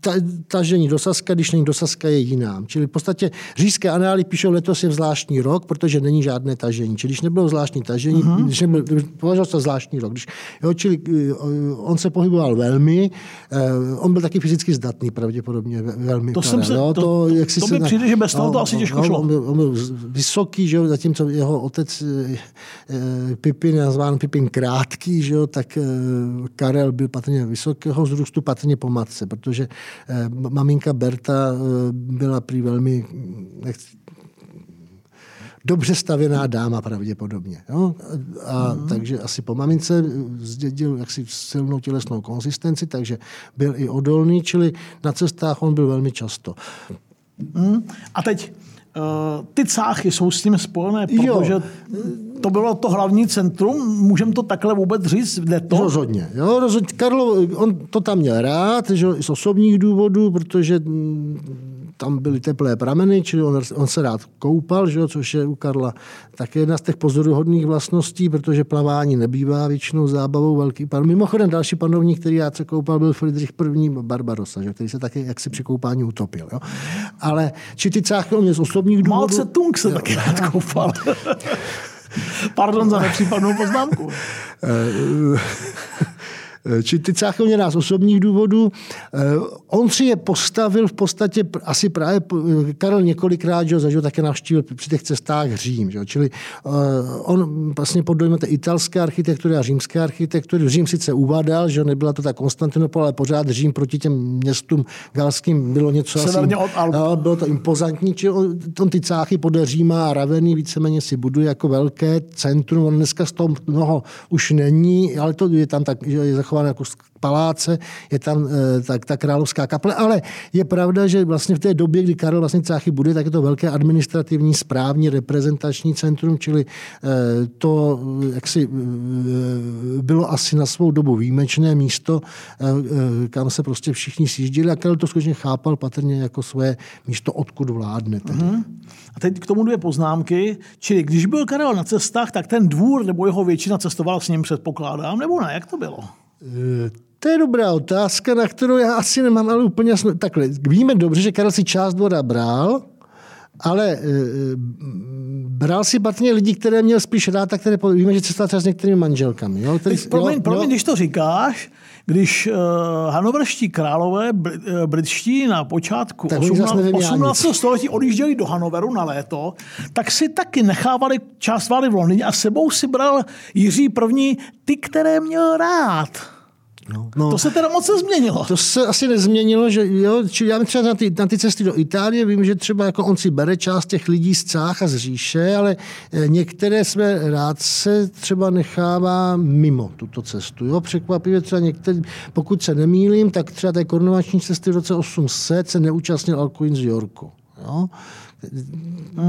ta, tažení do Saska, když není do Saska, je jiná. Čili v podstatě říšské anály píšou, letos je zvláštní rok, protože není žádné tažení. Čili když nebylo zvláštní tažení, uh-huh. když nebyl, považoval to zvláštní rok. Když, jo, čili eh, on se pohyboval velmi, uh, on byl taky fyzicky zdatný pravděpodobně velmi. To, jsem se, jo, to, to, jak si to mi přijde, že bez toho no, to asi těžko šlo. On byl, on byl vysoký, že jo, zatímco jeho otec uh, Pipin, nazván Pipin krátký, že jo, tak Karel byl patrně vysokého vzrůstu, patrně po matce, protože Eh, maminka Berta eh, byla prý velmi nechci, dobře stavěná dáma pravděpodobně. Jo? A mm. takže asi po mamince zdědil jaksi silnou tělesnou konzistenci, takže byl i odolný, čili na cestách on byl velmi často. Mm. A teď ty cáchy jsou s tím spojené, protože jo to bylo to hlavní centrum? Můžeme to takhle vůbec říct? Jde to? Rozhodně. Jo, rozhodně. Karlo, on to tam měl rád, že z osobních důvodů, protože tam byly teplé prameny, čili on, on se rád koupal, že jo, což je u Karla také jedna z těch pozoruhodných vlastností, protože plavání nebývá většinou zábavou velký pan. Mimochodem další panovník, který já se koupal, byl Friedrich I. Barbarossa, že, který se také jaksi při koupání utopil. Jo. Ale či ty cáchy on je z osobních důvodů... Malce Tung se taky rád koupal. Pardon za nepřípadnou poznámku. Eh, či ty Cáchovně nás osobních důvodů. Eh, on si je postavil v podstatě asi právě eh, Karel několikrát, že zažil také navštívil při těch cestách Řím. Že? Čili on vlastně pod dojmem té italské architektury a římské architektury. Řím sice uvadal, že nebyla to tak Konstantinopol, ale pořád Řím proti těm městům galským bylo něco Severně asi, od bylo to impozantní, čili on, on ty cáchy podle Říma a Raveny víceméně si buduje jako velké centrum. On dneska z toho mnoho už není, ale to je tam tak, že je zachované schované jako paláce, je tam e, tak, ta královská kaple, ale je pravda, že vlastně v té době, kdy Karel vlastně Cáchy bude, tak je to velké administrativní, správní, reprezentační centrum, čili e, to jaksi e, bylo asi na svou dobu výjimečné místo, kam se prostě všichni sjíždili a Karel to skutečně chápal patrně jako své místo, odkud vládne. Tedy. Mm-hmm. A teď k tomu dvě poznámky. Čili když byl Karel na cestách, tak ten dvůr nebo jeho většina cestovala s ním, předpokládám, nebo ne? Jak to bylo? To je dobrá otázka, na kterou já asi nemám ale úplně jasno. Takhle, víme dobře, že Karel si část dvora bral, ale e, bral si patrně lidi, které měl spíš rád, a které víme, že cestoval třeba s některými manželkami. Jo? Který, promiň, jo, promiň jo? když to říkáš, když uh, hanoverští králové, uh, britští na počátku tak 18, 18. století odjížděli do Hanoveru na léto, tak si taky nechávali část vlády v Londýně a sebou si bral Jiří první ty, které měl rád. No, no, to se teda moc změnilo. To se asi nezměnilo, že jo, či já třeba na ty, na ty cesty do Itálie vím, že třeba jako on si bere část těch lidí z Cách a z říše, ale eh, některé své rádce třeba nechává mimo tuto cestu. Jo, překvapivě třeba některé, pokud se nemýlím, tak třeba té korunovační cesty v roce 800 se neúčastnil Alcuin z Yorku. Jo?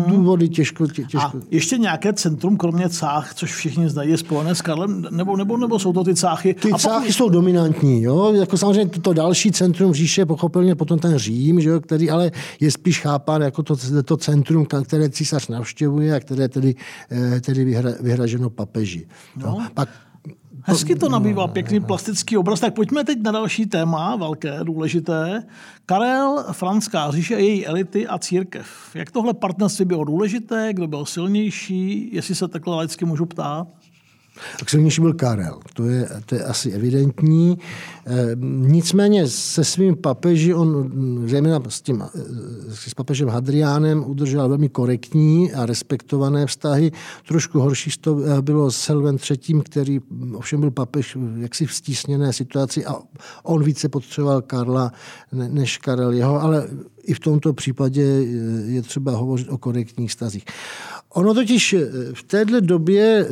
Důvody těžko, těžko. A ještě nějaké centrum, kromě Cách, což všichni znají, je spojené s Karlem, nebo, nebo, nebo jsou to ty Cáchy? Ty a Cáchy jsou dominantní. Jo? Jako samozřejmě to, to další centrum říše je pochopitelně potom ten Řím, že jo? který ale je spíš chápán jako to, to centrum, které císař navštěvuje a které tedy, eh, tedy vyhra, vyhraženo papeži. No. Pak Hezky to nabývá pěkný plastický obraz. Tak pojďme teď na další téma, velké, důležité. Karel, Franská říše, její elity a církev. Jak tohle partnerství bylo důležité, kdo byl silnější, jestli se takhle laicky můžu ptát? Tak silnější byl Karel, to je, to je asi evidentní. E, nicméně se svým papeži, on zejména s, tím, s papežem Hadriánem udržel velmi korektní a respektované vztahy. Trošku horší to eh, bylo s Helvem III., který ovšem byl papež jaksi v stísněné situaci a on více potřeboval Karla než Karel jeho, ale i v tomto případě je třeba hovořit o korektních stazích. Ono totiž eh, v téhle době eh,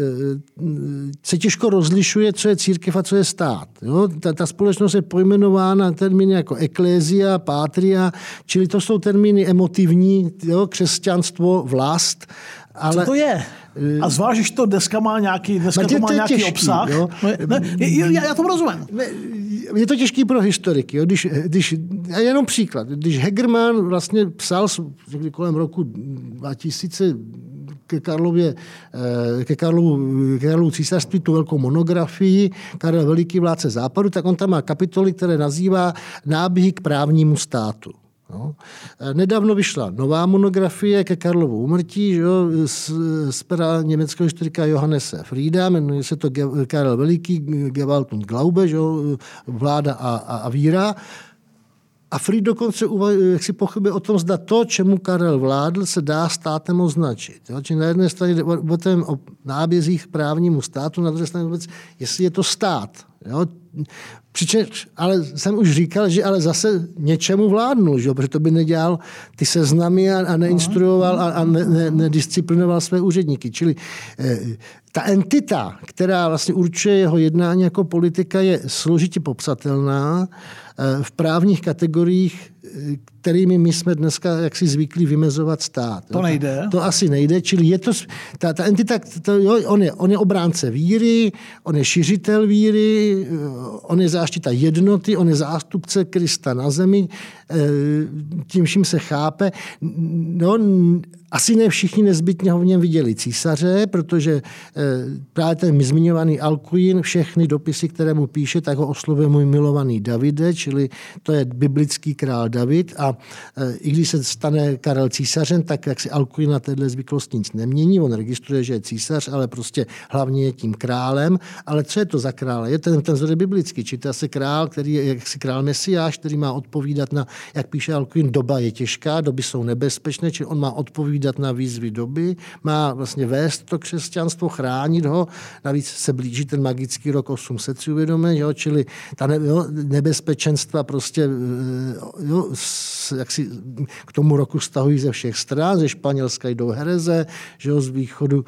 se těžko rozlišuje, co je církev a co je stát. Jo? Ta, ta společnost je pojmenována termíny jako eklézia, pátria, čili to jsou termíny emotivní, jo? křesťanstvo, vlast. Ale... Co to je? A zvlášť, když to dneska má nějaký, dneska to, to má nějaký těžký, obsah. Jo? Ne, já, já tomu rozumím. Je to těžký pro historiky. Jo? Když, když, jenom příklad. Když Hegerman vlastně psal kolem roku 2000 ke Karlově, eh, ke Karlovu, ke Karlovu císařství tu velkou monografii Karel Veliký vládce západu, tak on tam má kapitoly, které nazývá náběhy k právnímu státu. No. Nedávno vyšla nová monografie ke Karlovu umrtí že jo, z, z pera německého historika Johannese Frieda, jmenuje se to Karel Veliký, Gewalt und Glaube, že jo, vláda a, a, a víra. A Fried dokonce jak si pochybuje o tom, zda to, čemu Karel vládl, se dá státem označit. Jo? Či na jedné straně o, tém, o nábězích právnímu státu, na druhé straně vůbec, jestli je to stát. Jo? Přičemž, ale jsem už říkal, že ale zase něčemu vládnul, že? protože to by nedělal ty seznamy a, a neinstruoval a, a ne, ne, nedisciplinoval své úředníky. Čili eh, ta entita, která vlastně určuje jeho jednání jako politika, je složitě popsatelná v právních kategoriích, eh, kterými my jsme dneska jaksi zvyklí vymezovat stát. To nejde. To asi nejde, čili je to, ta, ta entita, to, jo, on, je, on je obránce víry, on je šiřitel víry, eh, on je záštita jednoty, on je zástupce Krista na zemi, tím vším se chápe. No, asi ne všichni nezbytně ho v něm viděli císaře, protože právě ten zmiňovaný Alcuin, všechny dopisy, které mu píše, tak ho oslovuje můj milovaný Davide, čili to je biblický král David a i když se stane Karel císařem, tak jak si Alcuin na téhle zvyklosti nic nemění, on registruje, že je císař, ale prostě hlavně je tím králem. Ale co je to za král? Je ten, ten zde biblický, či to asi král, který je jaksi král Mesiáš, který má odpovídat na, jak píše Alcuin, doba je těžká, doby jsou nebezpečné, či on má odpovídat na výzvy doby, má vlastně vést to křesťanstvo, chránit ho, navíc se blíží ten magický rok 800, si uvědomíme, jo, čili ta ne, jo, nebezpečenstva prostě, jo, jak si k tomu roku stahují ze všech stran, ze Španělska jdou hereze, že jo, z východu,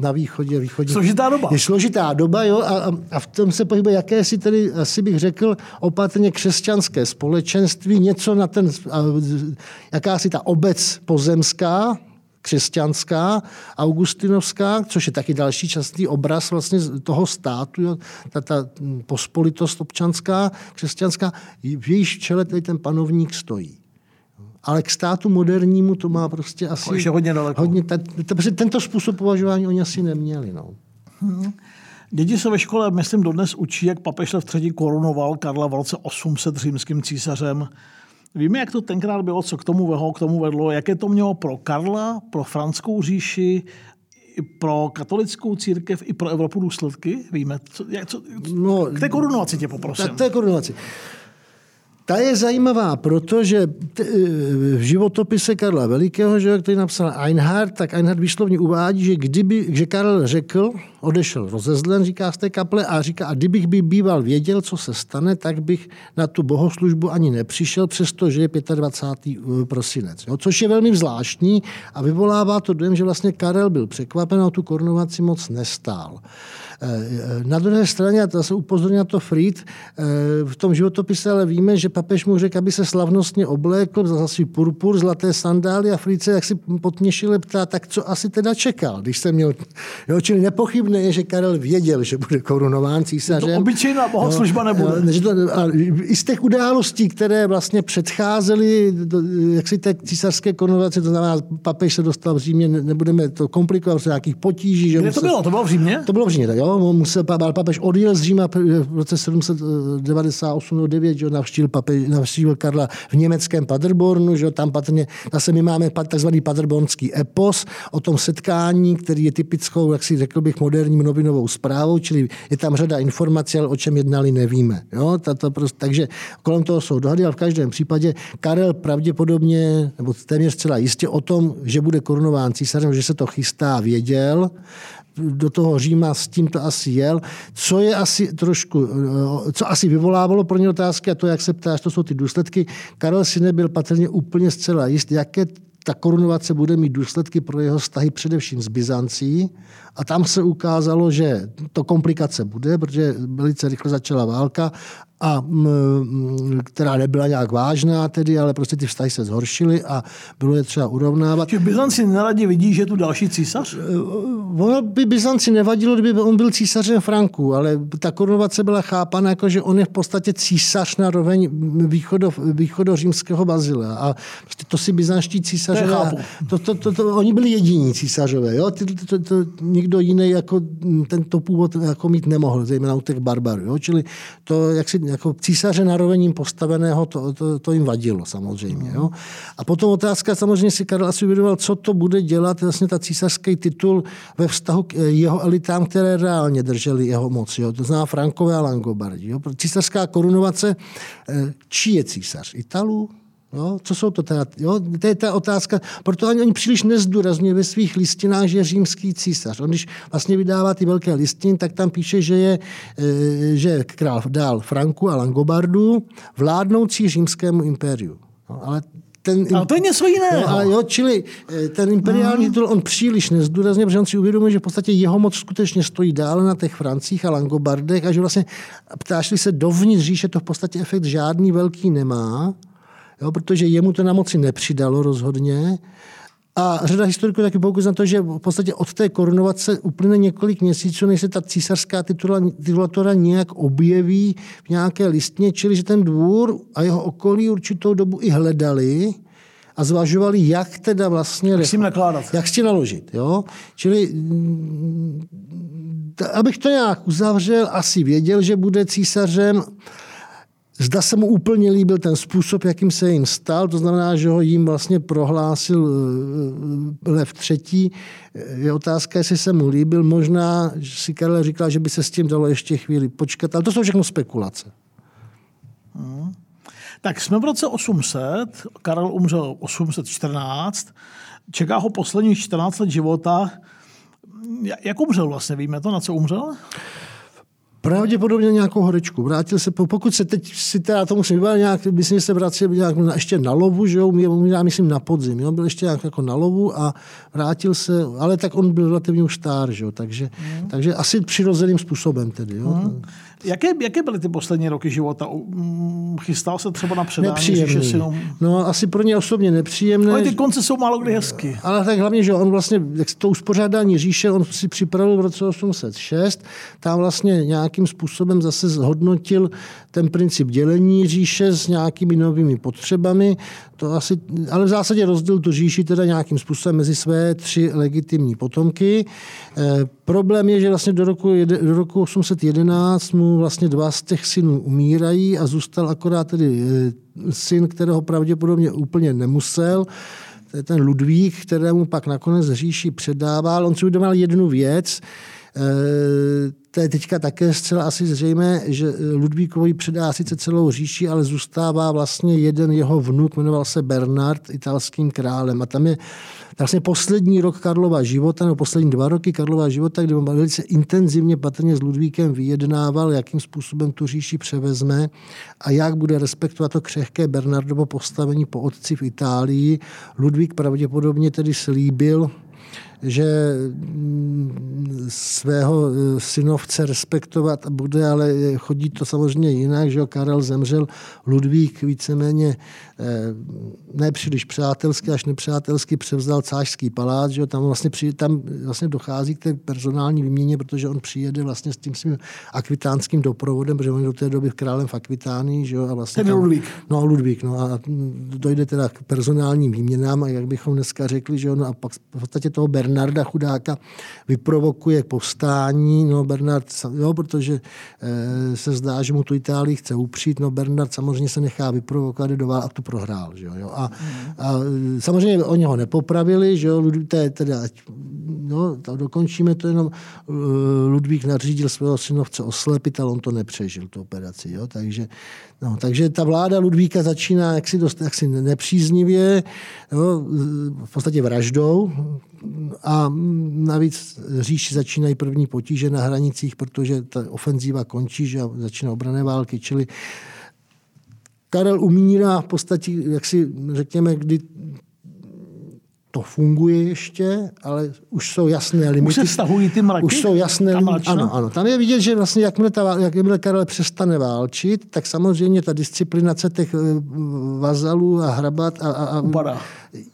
na východě, východě. Složitá doba. Je složitá doba, jo, a, a v tom se pohybuje jaké si tedy, asi bych řekl, opatrně křesťanské společenství, něco na ten, jakási ta obec pozemská, křesťanská, augustinovská, což je taky další častý obraz vlastně toho státu, jo, ta, ta pospolitost občanská, křesťanská, v jejíž čele tady ten panovník stojí. Ale k státu modernímu to má prostě asi... Ještě hodně daleko. Hodně, ta, ta, tento způsob považování oni asi neměli. No. Hmm. Děti se ve škole, myslím, dodnes učí, jak papež Lev III korunoval Karla v roce 800 římským císařem. Víme, jak to tenkrát bylo, co k tomu vedlo, k tomu vedlo, jaké to mělo pro Karla, pro franskou říši, pro katolickou církev, i pro Evropu důsledky? Víme, co, jak, co, no, k té korunovaci tě poprosím. Tak té korunovaci. Ta je zajímavá, protože v životopise Karla Velikého, že, který napsal Einhard, tak Einhard výslovně uvádí, že kdyby, že Karel řekl, odešel rozezlen, říká z té kaple, a říká, a kdybych by býval věděl, co se stane, tak bych na tu bohoslužbu ani nepřišel, přestože je 25. Eh, prosinec. Jo, což je velmi zvláštní a vyvolává to dojem, že vlastně Karel byl překvapen a tu korunovaci moc nestál. Eh, na druhé straně, a to se upozornil to Fried, eh, v tom životopise ale víme, že papež mu řekl, aby se slavnostně oblékl, za svůj purpur, zlaté sandály a Fried se jak si potněšil ptá, tak co asi teda čekal, když jsem měl, jo, čili nepochybné je, že Karel věděl, že bude korunován císařem. To obyčejná bohoslužba nebude. Že to, a I z těch událostí, které vlastně předcházely jak si té císařské korunovaci, to znamená, papež se dostal v Římě, nebudeme to komplikovat, z nějakých potíží. Že Kde to bylo? To bylo v Římě? To bylo v Římě, tak jo. Jo, musel, papež odjel z Říma v roce 798 9 že navštívil, navštívil Karla v německém Paderbornu, že tam patrně, zase my máme takzvaný paderbornský epos o tom setkání, který je typickou, jak si řekl bych, moderním novinovou zprávou, čili je tam řada informací, ale o čem jednali nevíme. Jo, tato prostě, takže kolem toho jsou dohady, ale v každém případě Karel pravděpodobně, nebo téměř zcela jistě o tom, že bude korunován císařem, že se to chystá, věděl do toho Říma s tím to asi jel. Co je asi trošku, eh, co asi vyvolávalo pro ně otázky, a to, jak se ptáš, to jsou ty důsledky. Karel si nebyl patrně úplně zcela jist, jaké ta korunovace bude mít důsledky pro jeho vztahy především s Byzancí. A tam se ukázalo, že to komplikace bude, protože velice rychle začala válka a která nebyla nějak vážná tedy, ale prostě ty vztahy se zhoršily a bylo je třeba urovnávat. Či Byzanci neradi vidí, že je tu další císař? Eh, ono by Byzanci nevadilo, kdyby on byl císařem Franku, ale ta korunovace byla chápána jako, že on je v podstatě císař na roveň východo, východořímského Bazilea. A prostě to si byzantští císařové... To, to, to, to, oni byli jediní císařové. Jo? Ty, to, to, to, nikdo jiný jako tento původ jako mít nemohl, zejména u těch barbarů. Jo? Čili to, jak si jako císaře narovením postaveného, to, to, to jim vadilo samozřejmě. Jo? A potom otázka, samozřejmě si Karel asi uvědomoval, co to bude dělat vlastně ta císařský titul ve vztahu k jeho elitám, které reálně drželi jeho moc. Jo? To znamená Frankové a Langobardi. Jo? Císařská korunovace, eh, čí je císař? Italů? Jo, co jsou to teda? Jo, to je ta otázka. Proto ani oni příliš nezdůrazňuje ve svých listinách, že je římský císař. On když vlastně vydává ty velké listiny, tak tam píše, že je, eh, že je král dál Franku a Langobardu, vládnoucí římskému impériu. No, ale ten, ale to je něco jiného. No, ale jo, čili eh, ten imperiální hmm. titul on příliš nezdůrazně, protože on si uvědomuje, že v podstatě jeho moc skutečně stojí dále na těch Francích a Langobardech a že vlastně ptáš se dovnitř říše, to v podstatě efekt žádný velký nemá jo, protože jemu to na moci nepřidalo rozhodně. A řada historiků taky poukazuje na to, že v podstatě od té korunovace uplyne několik měsíců, než se ta císařská titula, titulatura nějak objeví v nějaké listně, čili že ten dvůr a jeho okolí určitou dobu i hledali a zvažovali, jak teda vlastně... Jak s tím nakládat. Jak s tím naložit. Jo? Čili mm, abych to nějak uzavřel, asi věděl, že bude císařem Zda se mu úplně líbil ten způsob, jakým se jim stal, to znamená, že ho jim vlastně prohlásil eh, Lev třetí. Je otázka, jestli se mu líbil. Možná si Karel říkal, že by se s tím dalo ještě chvíli počkat, ale to jsou všechno spekulace. Hmm. Tak jsme v roce 800, Karel umřel 814, čeká ho posledních 14 let života. Jak umřel vlastně, víme to, na co umřel? Pravděpodobně nějakou horečku. Vrátil se, pokud se teď si teda to musím vybavit, nějak, myslím, že se vrátil nějak na, ještě na lovu, že jo, já myslím na podzim, jo, byl ještě nějak jako na lovu a vrátil se, ale tak on byl relativně už star, že jo, takže, mm. takže asi přirozeným způsobem tedy. Jo. Mm. Jaké, jaké byly ty poslední roky života? Mm, chystal se třeba na předání Nepříjemný. No asi pro ně osobně nepříjemné. Ale ty konce jsou málo kdy hezky. Ale tak hlavně, že on vlastně, jak to uspořádání říše, on si připravil v roce 806, tam vlastně nějakým způsobem zase zhodnotil ten princip dělení říše s nějakými novými potřebami. To asi, ale v zásadě rozdělil tu říši teda nějakým způsobem mezi své tři legitimní potomky. E, problém je, že vlastně do roku, do roku 811 mu vlastně dva z těch synů umírají a zůstal akorát tedy e, syn, kterého pravděpodobně úplně nemusel. To je ten Ludvík, kterému pak nakonec říši předával. On si uvědomil jednu věc, e, to je teďka také zcela asi zřejmé, že Ludvíkovi předá sice celou říši, ale zůstává vlastně jeden jeho vnuk, jmenoval se Bernard, italským králem. A tam je vlastně poslední rok Karlova života, nebo poslední dva roky Karlova života, kdy on velice intenzivně patrně s Ludvíkem vyjednával, jakým způsobem tu říši převezme a jak bude respektovat to křehké Bernardovo postavení po otci v Itálii. Ludvík pravděpodobně tedy slíbil, že mm, svého eh, synovce respektovat bude, ale chodí to samozřejmě jinak, že Karel zemřel, Ludvík víceméně nepříliš přátelsky, až nepřátelsky převzal cářský palác, že tam vlastně, při, tam vlastně dochází k té personální výměně, protože on přijede vlastně s tím svým akvitánským doprovodem, protože on do té doby králem v Akvitánii, že a vlastně Ten tam, Ludvík. No, Ludvík, no a dojde teda k personálním výměnám a jak bychom dneska řekli, že on a pak v podstatě toho Bernarda chudáka vyprovokuje povstání. No Bernard, jo, protože e, se zdá, že mu tu Itálii chce upřít. No Bernard samozřejmě se nechá vyprovokovat do a tu prohrál. Že jo, a, a, samozřejmě oni ho nepopravili, že jo, teda, no, to dokončíme to jenom, eh, Ludvík nařídil svého synovce oslepit, ale on to nepřežil, tu operaci. Jo, takže, no, takže ta vláda Ludvíka začíná jaksi, dost, jaksi nepříznivě, jo, v podstatě vraždou, a navíc říši začínají první potíže na hranicích, protože ta ofenzíva končí, že začíná obrané války, čili Karel umírá v podstatě, jak si řekněme, kdy to funguje ještě, ale už jsou jasné limity. Už se stahují ty mraky? Už jsou jasné limity. Ano, ano. Tam je vidět, že vlastně jakmile, ta, jakmile Karel přestane válčit, tak samozřejmě ta disciplinace těch eh, vazalů a hrabat a, a, a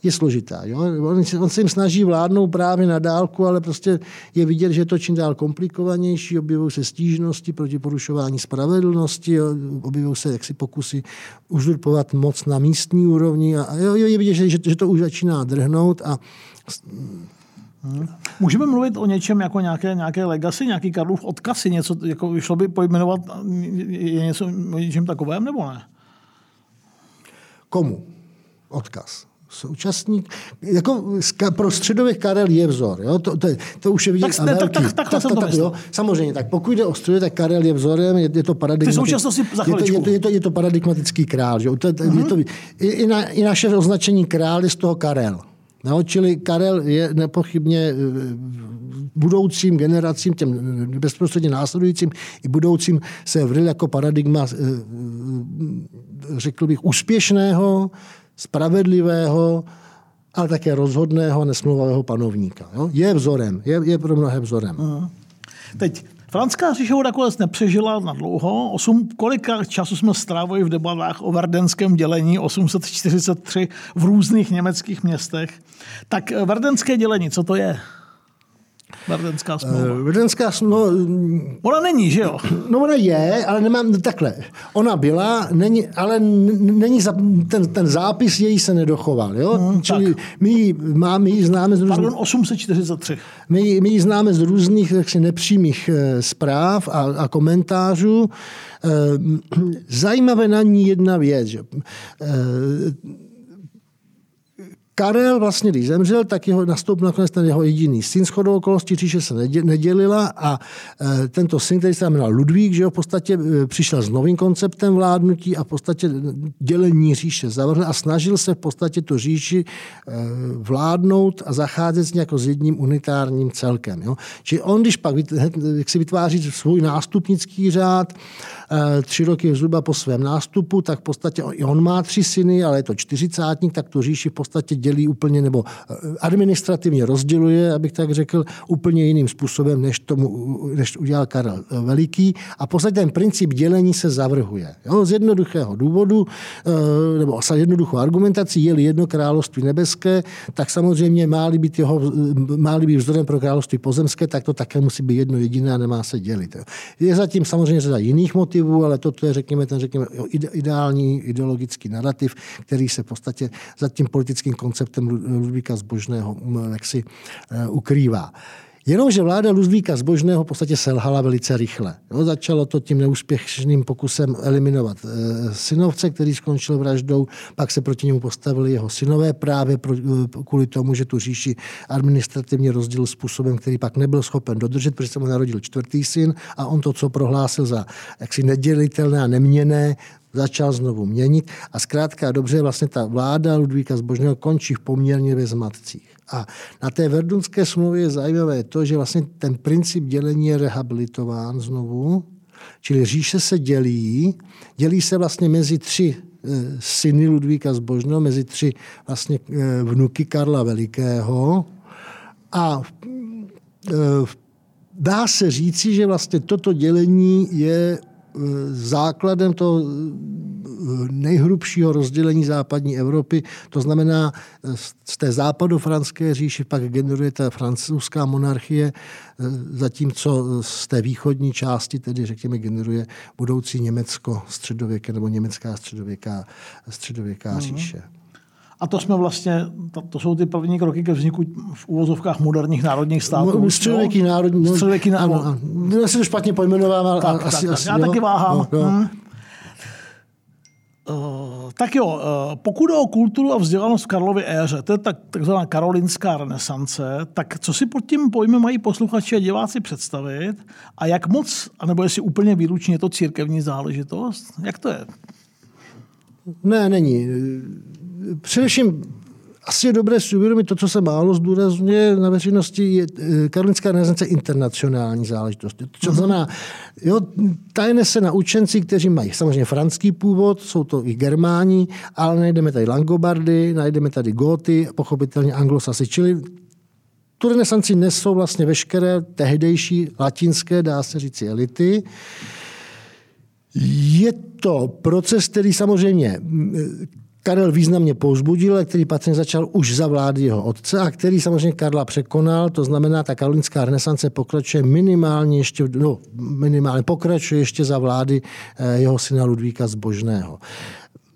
je složitá. Jo? On, on se jim snaží vládnout právě na dálku, ale prostě je vidět, že je to čím dál komplikovanější, objevují se stížnosti proti porušování spravedlnosti, objevují se jaksi pokusy uzurpovat moc na místní úrovni a, a jo, je vidět, že, že, že to už začíná drhnout a Hmm. Můžeme mluvit o něčem jako nějaké, nějaké legacy, nějaký Karlův odkaz, něco, jako šlo by pojmenovat, je něco o něčem takovém, nebo ne? Komu? Odkaz současník, jako pro středověk Karel je vzor, jo? To, to, to už je vidět tak, tak, tak, tak, tak, tak, tak, jo? Samozřejmě, tak pokud jde o středověk, tak Karel je vzorem, je, je to paradigmatický, je to, je, to, je, to, je to paradigmatický král. Že? To, uh-huh. je to, mhm. i, i, na, I naše označení král je z toho Karel. No, čili Karel je nepochybně eh, budoucím generacím, těm bezprostředně následujícím i budoucím se vril jako paradigma, eh, řekl bych, úspěšného, spravedlivého, ale také rozhodného, nesmluvavého panovníka. Jo? Je vzorem, je, je pro mnohé vzorem. Uh-huh. Teď Franská říše nakonec nepřežila na dlouho. Osm, kolik času jsme strávili v debatách o verdenském dělení 843 v různých německých městech. Tak verdenské dělení, co to je? Vardenská smlouva. Uh, Vardenská smlouva... Ona není, že jo? No ona je, ale nemám takhle. Ona byla, není, ale není za, ten, ten zápis její se nedochoval. Jo? Hmm, Čili my ji, má, my ji známe z různých... Pardon, 843. My, my ji známe z různých jaksi, nepřímých e, zpráv a, a komentářů. E, zajímavé na ní jedna věc. Že? E, Karel vlastně, když zemřel, tak jeho nastoupil nakonec ten jeho jediný syn. Shodou okolností říše se nedělila a e, tento syn, který se jmenoval Ludvík, že ho v podstatě e, přišel s novým konceptem vládnutí a v podstatě dělení říše zavrhl a snažil se v podstatě tu říši e, vládnout a zacházet s jako s jedním unitárním celkem. Jo? Čili on, když pak jak si vytváří svůj nástupnický řád, tři roky zhruba po svém nástupu, tak v podstatě on má tři syny, ale je to čtyřicátník, tak tu říši v podstatě dělí úplně nebo eh, administrativně rozděluje, abych tak řekl, úplně jiným způsobem, než, tomu, než udělal Karel Veliký. A v podstatě ten princip dělení se zavrhuje. Jo, z jednoduchého důvodu, eh, nebo s jednoduchou argumentací, je-li jedno království nebeské, tak samozřejmě má-li být, jeho, má-li být vzdorem pro království pozemské, tak to také musí být jedno jediné a nemá se dělit. Je zatím samozřejmě řada jiných motivů, ale toto je, řekněme, ten řekněme, ideální ideologický narrativ, který se v podstatě za tím politickým konceptem Ludvíka Zbožného jaksi eh, ukrývá. Jenomže vláda Ludvíka Zbožného v podstatě selhala velice rychle. Jo, začalo to tím neúspěšným pokusem eliminovat e, synovce, který skončil vraždou, pak se proti němu postavili jeho synové právě pro, e, kvůli tomu, že tu říši administrativně rozdělil způsobem, který pak nebyl schopen dodržet, protože se mu narodil čtvrtý syn a on to, co prohlásil za jaksi nedělitelné a neměné, začal znovu měnit a zkrátka dobře vlastně ta vláda Ludvíka Zbožného končí v poměrně ve zmatcích. A na té Verdunské smlouvě je zajímavé to, že vlastně ten princip dělení je rehabilitován znovu, čili říše se dělí, dělí se vlastně mezi tři e, syny Ludvíka Zbožného, mezi tři vlastně e, vnuky Karla Velikého. A e, dá se říci, že vlastně toto dělení je základem toho nejhrubšího rozdělení západní Evropy. To znamená, z té západofranské říši pak generuje ta francouzská monarchie, zatímco z té východní části, tedy řekněme, generuje budoucí Německo středověké nebo německá středověká, středověká mm-hmm. říše. A to jsme vlastně, to, to jsou ty první kroky ke vzniku v úvozovkách moderních národních států. No, středověký národní. No, středověký národní. Ano, ano. Já se to špatně pojmenovám, tak, tak, asi, tak, asi, Já jo? taky váhám. No, jo. Hmm. Uh, tak jo, uh, pokud o kulturu a vzdělanost v Karlově éře, to je tak, takzvaná karolinská renesance, tak co si pod tím pojmem mají posluchači a diváci představit a jak moc, anebo jestli úplně výlučně je to církevní záležitost? Jak to je? Ne, není především asi je dobré si uvědomit to, co se málo zdůrazňuje na veřejnosti, je eh, karolinská renesance internacionální záležitost. To mhm. znamená, jo, tajne se na učenci, kteří mají samozřejmě franský původ, jsou to i germáni, ale najdeme tady langobardy, najdeme tady góty, pochopitelně anglosasy, čili tu renesanci nesou vlastně veškeré tehdejší latinské, dá se říct, elity. Je to proces, který samozřejmě Karel významně pouzbudil, který patrně začal už za vlády jeho otce a který samozřejmě Karla překonal. To znamená, ta karolinská renesance pokračuje minimálně ještě, no, minimálně pokračuje ještě za vlády eh, jeho syna Ludvíka Zbožného.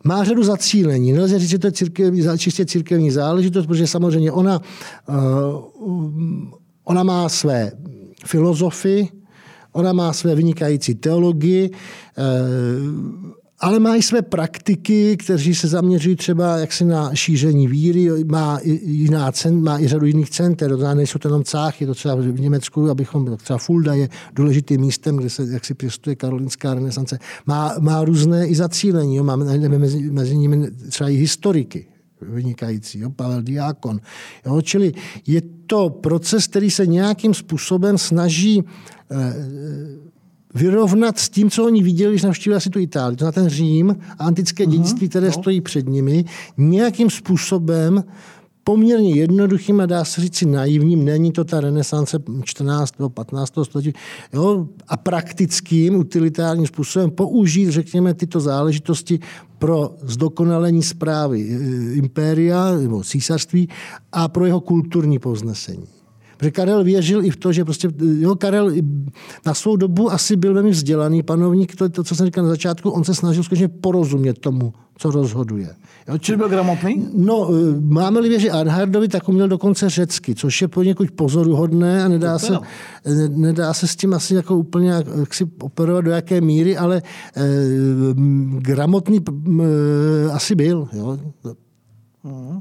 Má řadu zacílení. Nelze říct, že to je církevní, čistě církevní záležitost, protože samozřejmě ona, uh, ona má své filozofy, ona má své vynikající teologii, uh, ale i své praktiky, kteří se zaměřují třeba jaksi na šíření víry, má i, jiná cen, má i řadu jiných center, to nejsou to jenom cáchy, to třeba v Německu, abychom, třeba Fulda je důležitým místem, kde se jaksi pěstuje karolinská renesance, má, má různé i zacílení, jo, máme, mezi, mezi nimi třeba i historiky, vynikající, jo, Pavel Diákon. Jo, čili je to proces, který se nějakým způsobem snaží eh, vyrovnat s tím, co oni viděli, když navštívili asi tu Itálii, to na ten Řím a antické uh-huh. dědictví, které no. stojí před nimi, nějakým způsobem poměrně jednoduchým a dá se říct si naivním, není to ta renesance 14. nebo 15. století, jo, a praktickým, utilitárním způsobem použít, řekněme, tyto záležitosti pro zdokonalení zprávy eh, impéria nebo císařství a pro jeho kulturní povznesení. Protože Karel věřil i v to, že prostě, jo, Karel na svou dobu asi byl velmi vzdělaný panovník, to, to, co jsem říkal na začátku, on se snažil skutečně porozumět tomu, co rozhoduje. Jo, či byl gramotný? No, e, máme-li věřit Arnhardovi, tak uměl dokonce řecky, což je poněkud pozoruhodné a nedá, se, nedá se s tím asi jako úplně jak si operovat do jaké míry, ale eh, gramotný eh, asi byl. Jo. Hmm.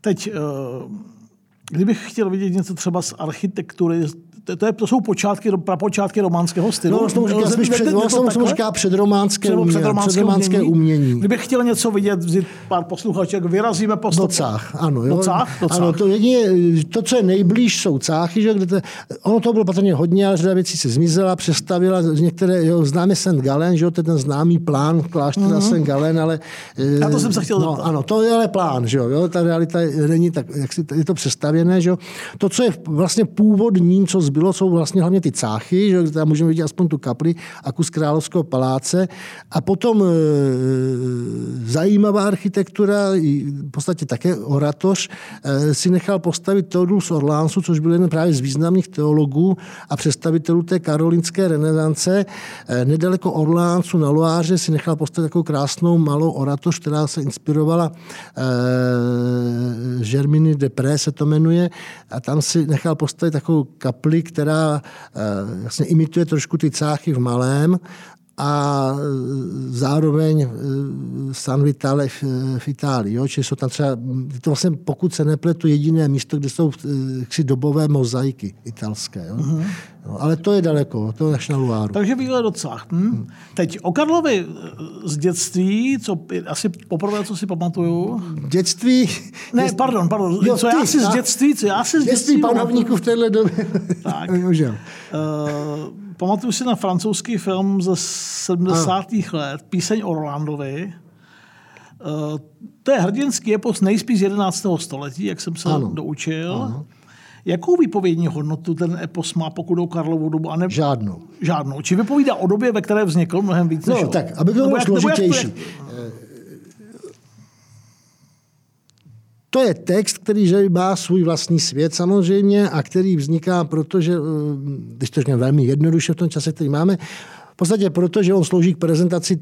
Teď, eh, kdybych chtěl vidět něco třeba z architektury, to, to, je, to jsou počátky, prapočátky románského stylu. No, to říká, spíš před, no, to říká předrománské, umění, předrománské, předrománské umění. umění. Kdybych chtěl něco vidět, vzít pár posluchaček, vyrazíme po stopách. ano. Jo. Docách? Docách. Ano, to, jedině, to, co je nejblíž, jsou cáchy, že, kde to, ono to bylo patrně hodně, ale řada věcí se zmizela, přestavila, některé, jo, známe St. Galen, že jo, to je ten známý plán kláštera mm-hmm. St. Galen, ale... Já to jsem se chtěl no, Ano, to je ale plán, že jo, ta realita není tak, jak si, je to přestavěné, že jo. To, co je vlastně původní, co zbylo, jsou vlastně hlavně ty cáchy, že tam můžeme vidět aspoň tu kapli a kus královského paláce. A potom e, zajímavá architektura, v podstatě také oratoř, e, si nechal postavit Theodulus Orlánsu, což byl jeden právě z významných teologů a představitelů té karolinské renesance. E, nedaleko Orlánsu na Loáře si nechal postavit takovou krásnou malou oratoř, která se inspirovala e, Germiny de Pré se to jmenuje, a tam si nechal postavit takovou kapli, která Eh, vlastně imituje trošku ty cáchy v malém a zároveň eh, San Vitale v, v Itálii. Jo? Čili jsou tam třeba, to vlastně, pokud se nepletu, jediné místo, kde jsou ksi eh, dobové mozaiky italské. Jo? Uh-huh. No, ale to je daleko, to je až na Luáru. Takže výhled docela. Hm? Hmm. Teď o Karlovi z dětství, co asi poprvé, co si pamatuju. Dětství? Ne, je... pardon, pardon. Jo, co ty, já si z dětství, co já si z dětství... Dětství panovníků v téhle době. Tak. uh, pamatuju si na francouzský film ze 70. A. let, Píseň o Rolandovi. Uh, to je hrdinský epos nejspíš z 11. století, jak jsem se ano. doučil. Ano. Jakou výpovědní hodnotu ten epos má, pokud o Karlovu dobu? A ne... Žádnou. Žádnou. Či vypovídá o době, ve které vznikl mnohem víc než No, tak, aby bylo složitější. To je text, který že má svůj vlastní svět samozřejmě a který vzniká, protože, eh, když to řekneme velmi jednoduše v tom čase, který máme, v podstatě proto, že on slouží k prezentaci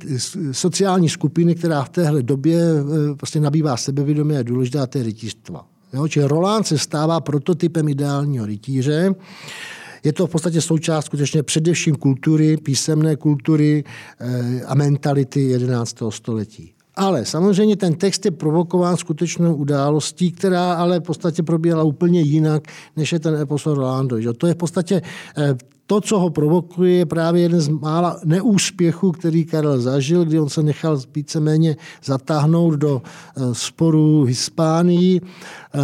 sociální skupiny, která v téhle době eh, prostě nabývá sebevědomí a důležitá, to je rytířstva. Jo? Čili Roland se stává prototypem ideálního rytíře. Je to v podstatě součást skutečně především kultury, písemné kultury eh, a mentality 11. století. Ale samozřejmě ten text je provokován skutečnou událostí, která ale v podstatě probíhala úplně jinak, než je ten epos Rolando. To je v podstatě eh, to, co ho provokuje, je právě jeden z mála neúspěchů, který Karel zažil, kdy on se nechal víceméně zatáhnout do eh, sporu Hispánii. Eh,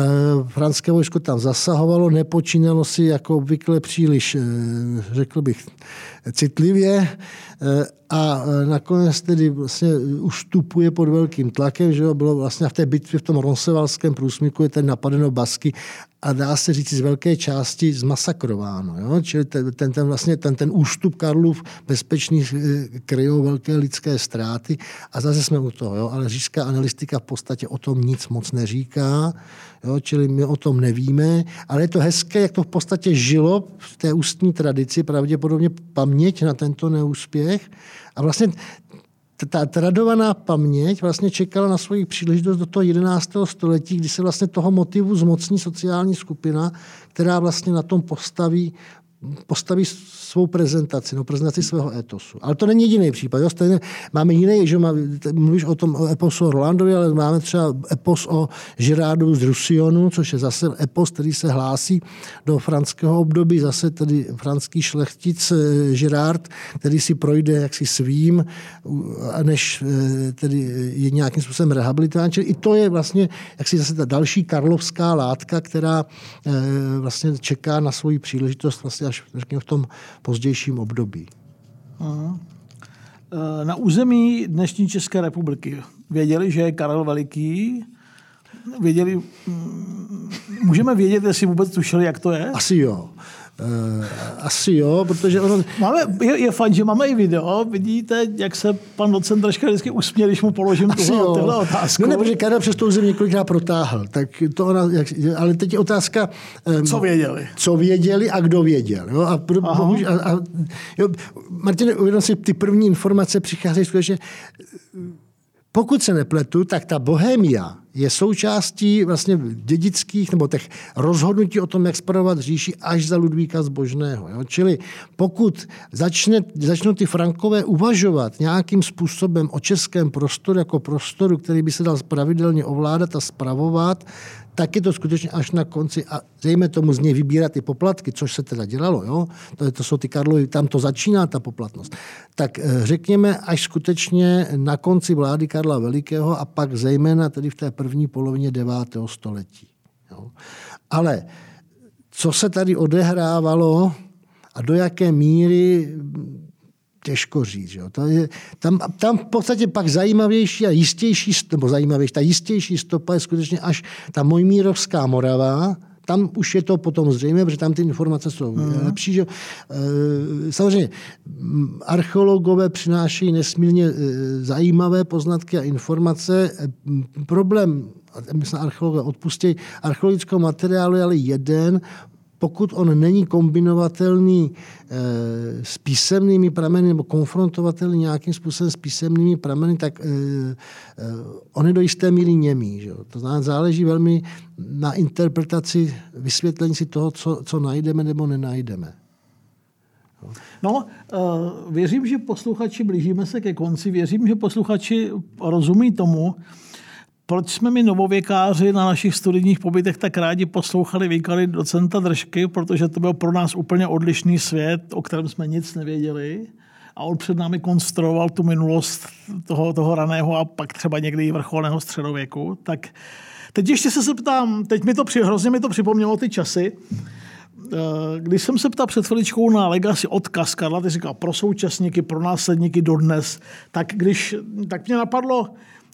franské vojsko tam zasahovalo, nepočínalo si jako obvykle příliš, řekl bych, citlivě a nakonec tedy vlastně ustupuje pod velkým tlakem, že bylo vlastně v té bitvě v tom Ronsevalském průsmyku je ten napadeno Basky a dá se říct z velké části zmasakrováno. Jo? Čili ten, ten, vlastně, ten, ten ústup Karlův bezpečný eh, kryjou velké lidské ztráty a zase jsme u toho. Jo? Ale říšská analytika v podstatě o tom nic moc neříká, jo? čili my o tom nevíme, ale je to hezké, jak to v podstatě žilo v té ústní tradici, pravděpodobně paměť na tento neúspěch a vlastně ta tradovaná paměť vlastně čekala na svoji příležitost do toho 11. století, kdy se vlastně toho motivu zmocní sociální skupina, která vlastně na tom postaví postaví svou prezentaci, no, prezentaci svého etosu. Ale to není jediný případ. Jo? Stejně máme jiný, že má, mluvíš o tom o eposu o Rolandovi, ale máme třeba epos o Žirádu z Rusionu, což je zase epos, který se hlásí do franského období, zase tedy franský šlechtic eh, který si projde jaksi svým, než eh, tedy je nějakým způsobem rehabilitován. Čili i to je vlastně jaksi zase ta další karlovská látka, která eh, vlastně čeká na svoji příležitost vlastně až řekněme, v tom pozdějším období. Aha. E, na území dnešní České republiky věděli, že je Karel Veliký, věděli, můžeme vědět, jestli vůbec tušili, jak to je? Asi jo. Uh, asi jo, protože ono... Máme, je, je fajn, že máme i video. Vidíte, jak se pan docent troška vždycky usměl, když mu položím tuhle, tuhle otázku. No ne, protože Karel přes tou zem několikrát protáhl. Tak to ona, jak, ale teď je otázka... Um, co věděli? Co věděli a kdo věděl. Jo? A, a, a, jo, Martin, uvědom si, ty první informace přicházejí skutečně pokud se nepletu, tak ta Bohemia je součástí vlastně dědických nebo těch rozhodnutí o tom, jak spravovat říši až za Ludvíka Zbožného. Jo? Čili pokud začne, začnou ty Frankové uvažovat nějakým způsobem o českém prostoru jako prostoru, který by se dal pravidelně ovládat a spravovat, tak je to skutečně až na konci a zejme tomu z něj vybírat ty poplatky, což se teda dělalo, jo? To, to jsou ty Karlovy, tam to začíná ta poplatnost. Tak eh, řekněme až skutečně na konci vlády Karla Velikého a pak zejména tedy v té první polovině 9. století. Jo? Ale co se tady odehrávalo a do jaké míry těžko říct. Jo. To je, tam, tam v podstatě pak zajímavější a jistější, nebo zajímavější, ta jistější stopa je skutečně až ta Mojmírovská Morava, tam už je to potom zřejmé, protože tam ty informace jsou mm. lepší. Že? E, samozřejmě archeologové přinášejí nesmírně e, zajímavé poznatky a informace. E, problém, myslím, archeologové odpustí, archeologického materiálu je ale jeden, pokud on není kombinovatelný eh, s písemnými prameny nebo konfrontovatelný nějakým způsobem s písemnými prameny, tak eh, eh, on je do jisté míry němý. Že? To znamená, záleží velmi na interpretaci, vysvětlení si toho, co, co najdeme nebo nenajdeme. No, věřím, že posluchači, blížíme se ke konci, věřím, že posluchači rozumí tomu, proč jsme my novověkáři na našich studijních pobytech tak rádi poslouchali výklady docenta Držky, protože to byl pro nás úplně odlišný svět, o kterém jsme nic nevěděli. A on před námi konstruoval tu minulost toho, toho raného a pak třeba někdy i vrcholného středověku. Tak teď ještě se zeptám, teď mi to při, hrozně mi to připomnělo ty časy, eh, když jsem se ptal před chviličkou na legacy odkaz Karla, ty říkal pro současníky, pro následníky dodnes, tak, když, tak mě napadlo,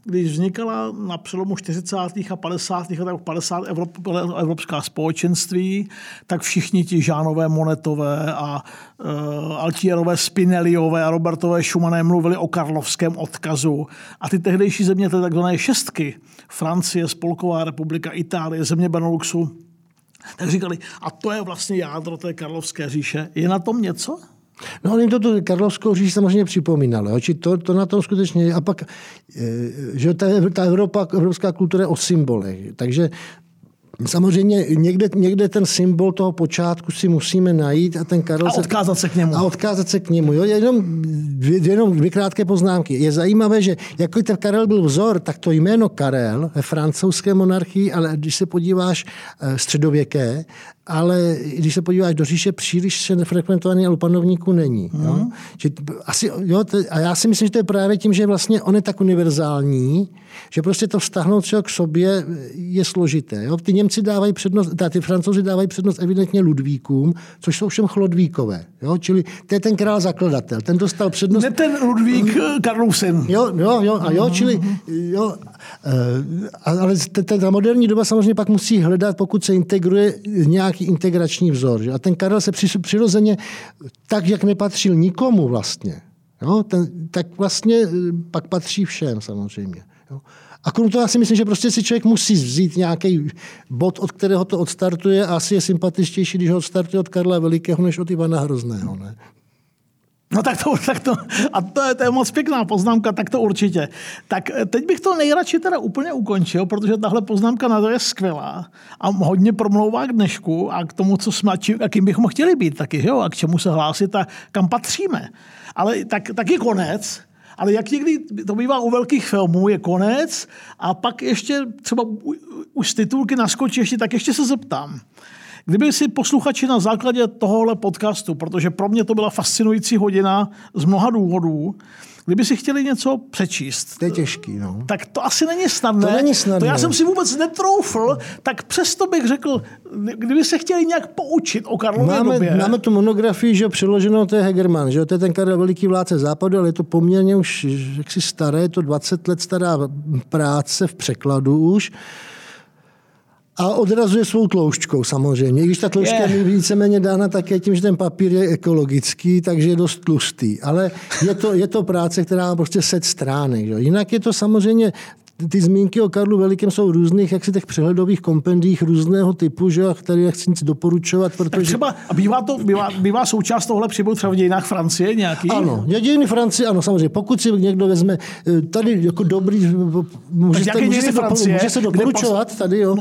když vznikala na přelomu 40. a 50. let 50 Evrop, evropská společenství, tak všichni ti Žánové, Monetové a uh, Altierové, Spinelliové a Robertové Schumanné mluvili o karlovském odkazu. A ty tehdejší země, ty takzvané šestky, Francie, Spolková republika, Itálie, země Beneluxu, tak říkali, a to je vlastně jádro té karlovské říše. Je na tom něco? No ale jim to tu Karlovskou říši samozřejmě připomínalo. Jo? Či to, to na tom skutečně A pak, eh, že ta, ta Evropa, evropská kultura je o symbolech. Takže Samozřejmě někde, někde ten symbol toho počátku si musíme najít a ten Karel... A odkázat se k němu. A odkázat se k němu. Jo? Jenom, dvě, jenom dvě krátké poznámky. Je zajímavé, že jako ten Karel byl vzor, tak to jméno Karel ve francouzské monarchii, ale když se podíváš eh, středověké, ale když se podíváš do říše, příliš se nefrekventovaný, ale panovníků není. Mm. Jo? Mhm. Že asi, jo, to, a já si myslím, že to je právě tím, že vlastně on je tak univerzální, že prostě to vztahnout třeba k sobě je složité. Jo? Ty Němci dávají přednost, ty Francouzi dávají přednost evidentně Ludvíkům, což jsou všem chlodvíkové. Jo? Čili to je ten král zakladatel. Ten dostal přednost. Ne ten Ludvík mm. Karlousen. Jo, jo, jo, a jo, čili, jo, eh, ale ta moderní doba samozřejmě pak musí hledat, pokud se integruje nějaký integrační vzor. Že? A ten Karel se přirozeně, tak jak nepatřil nikomu vlastně, jo? Ten, tak vlastně eh, pak patří všem samozřejmě. Jo? A krom toho já si myslím, že prostě si člověk musí vzít nějaký bod, od kterého to odstartuje a asi je sympatičtější, když ho odstartuje od Karla Velikého, než od Ivana Hrozného. Ne? No tak to, tak to, a to je, to je moc pěkná poznámka, tak to určitě. Tak eh, teď bych to nejradši teda úplně ukončil, protože tahle poznámka na to je skvělá a hodně promlouvá k dnešku a k tomu, co jsme, a kým bychom chtěli být taky, jo, a k čemu se hlásit a kam patříme. Ale tak, tak je konec. Ale jak někdy to bývá u velkých filmů, je konec a pak ještě třeba už titulky naskočí ještě, tak ještě se zeptám. Kdyby si posluchači na základě tohohle podcastu, protože pro mě to byla fascinující hodina z mnoha důvodů, kdyby si chtěli něco přečíst. To je těžký, no. Tak to asi není snadné. To není snadné. To já jsem si vůbec netroufl, tak přesto bych řekl, kdyby se chtěli nějak poučit o Karlově máme, době. Máme tu monografii, že přeloženou, to je Hegerman, že to je ten Karel Veliký vládce západu, ale je to poměrně už jaksi staré, je to 20 let stará práce v překladu už. A odrazuje svou tloušťkou samozřejmě. Když ta tloušťka je víceméně dána také tím, že ten papír je ekologický, takže je dost tlustý. Ale je to, je to práce, která má prostě set stránek. Že? Jinak je to samozřejmě ty zmínky o Karlu Velikém jsou různých, jak si těch přehledových kompendích různého typu, že tady nechci nic doporučovat, protože... Tak třeba, a bývá, to, bývá, bývá součást tohle příběhu třeba v dějinách Francie nějaký? Ano, dějiny Francie, ano, samozřejmě. Pokud si někdo vezme eh, tady jako dobrý, může, se, může, se, Francie, může se doporučovat pas... tady, jo.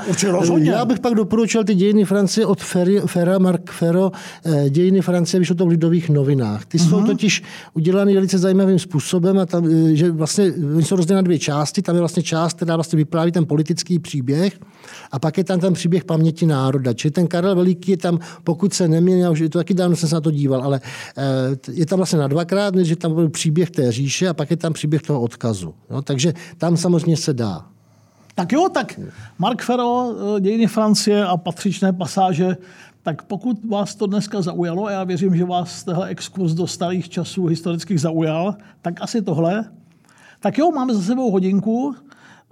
No, Já bych pak doporučil ty dějiny Francie od Ferry, Ferra, Mark Ferro, eh, dějiny Francie, vyšlo to v lidových novinách. Ty uh-huh. jsou mhm. totiž udělané velice zajímavým způsobem a tam, eh, že vlastně, jsou rozděleny na dvě části, tam je vlastně část, která vlastně vypráví ten politický příběh a pak je tam ten příběh paměti národa. Čili ten Karel Veliký je tam, pokud se neměl, už to taky dávno jsem se na to díval, ale eh, je tam vlastně na dvakrát, že tam byl příběh té říše a pak je tam příběh toho odkazu. No, takže tam samozřejmě se dá. Tak jo, tak Mark Ferro, eh, dějiny Francie a patřičné pasáže, tak pokud vás to dneska zaujalo, a já věřím, že vás tehle exkurs do starých časů historických zaujal, tak asi tohle. Tak jo, máme za sebou hodinku.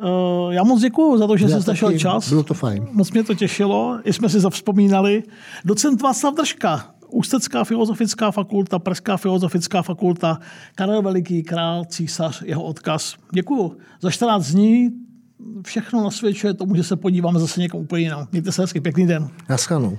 Eh, já moc děkuji za to, že jsi našel čas. Bylo to fajn. Moc mě to těšilo, i jsme si zavzpomínali. Docent Václav Držka, Ústecká filozofická fakulta, Pražská filozofická fakulta, Karel Veliký, král, císař, jeho odkaz. Děkuji. Za 14 dní všechno nasvědčuje tomu, že se podíváme zase někam úplně jinam. Mějte se hezky, pěkný den. Naschledanou.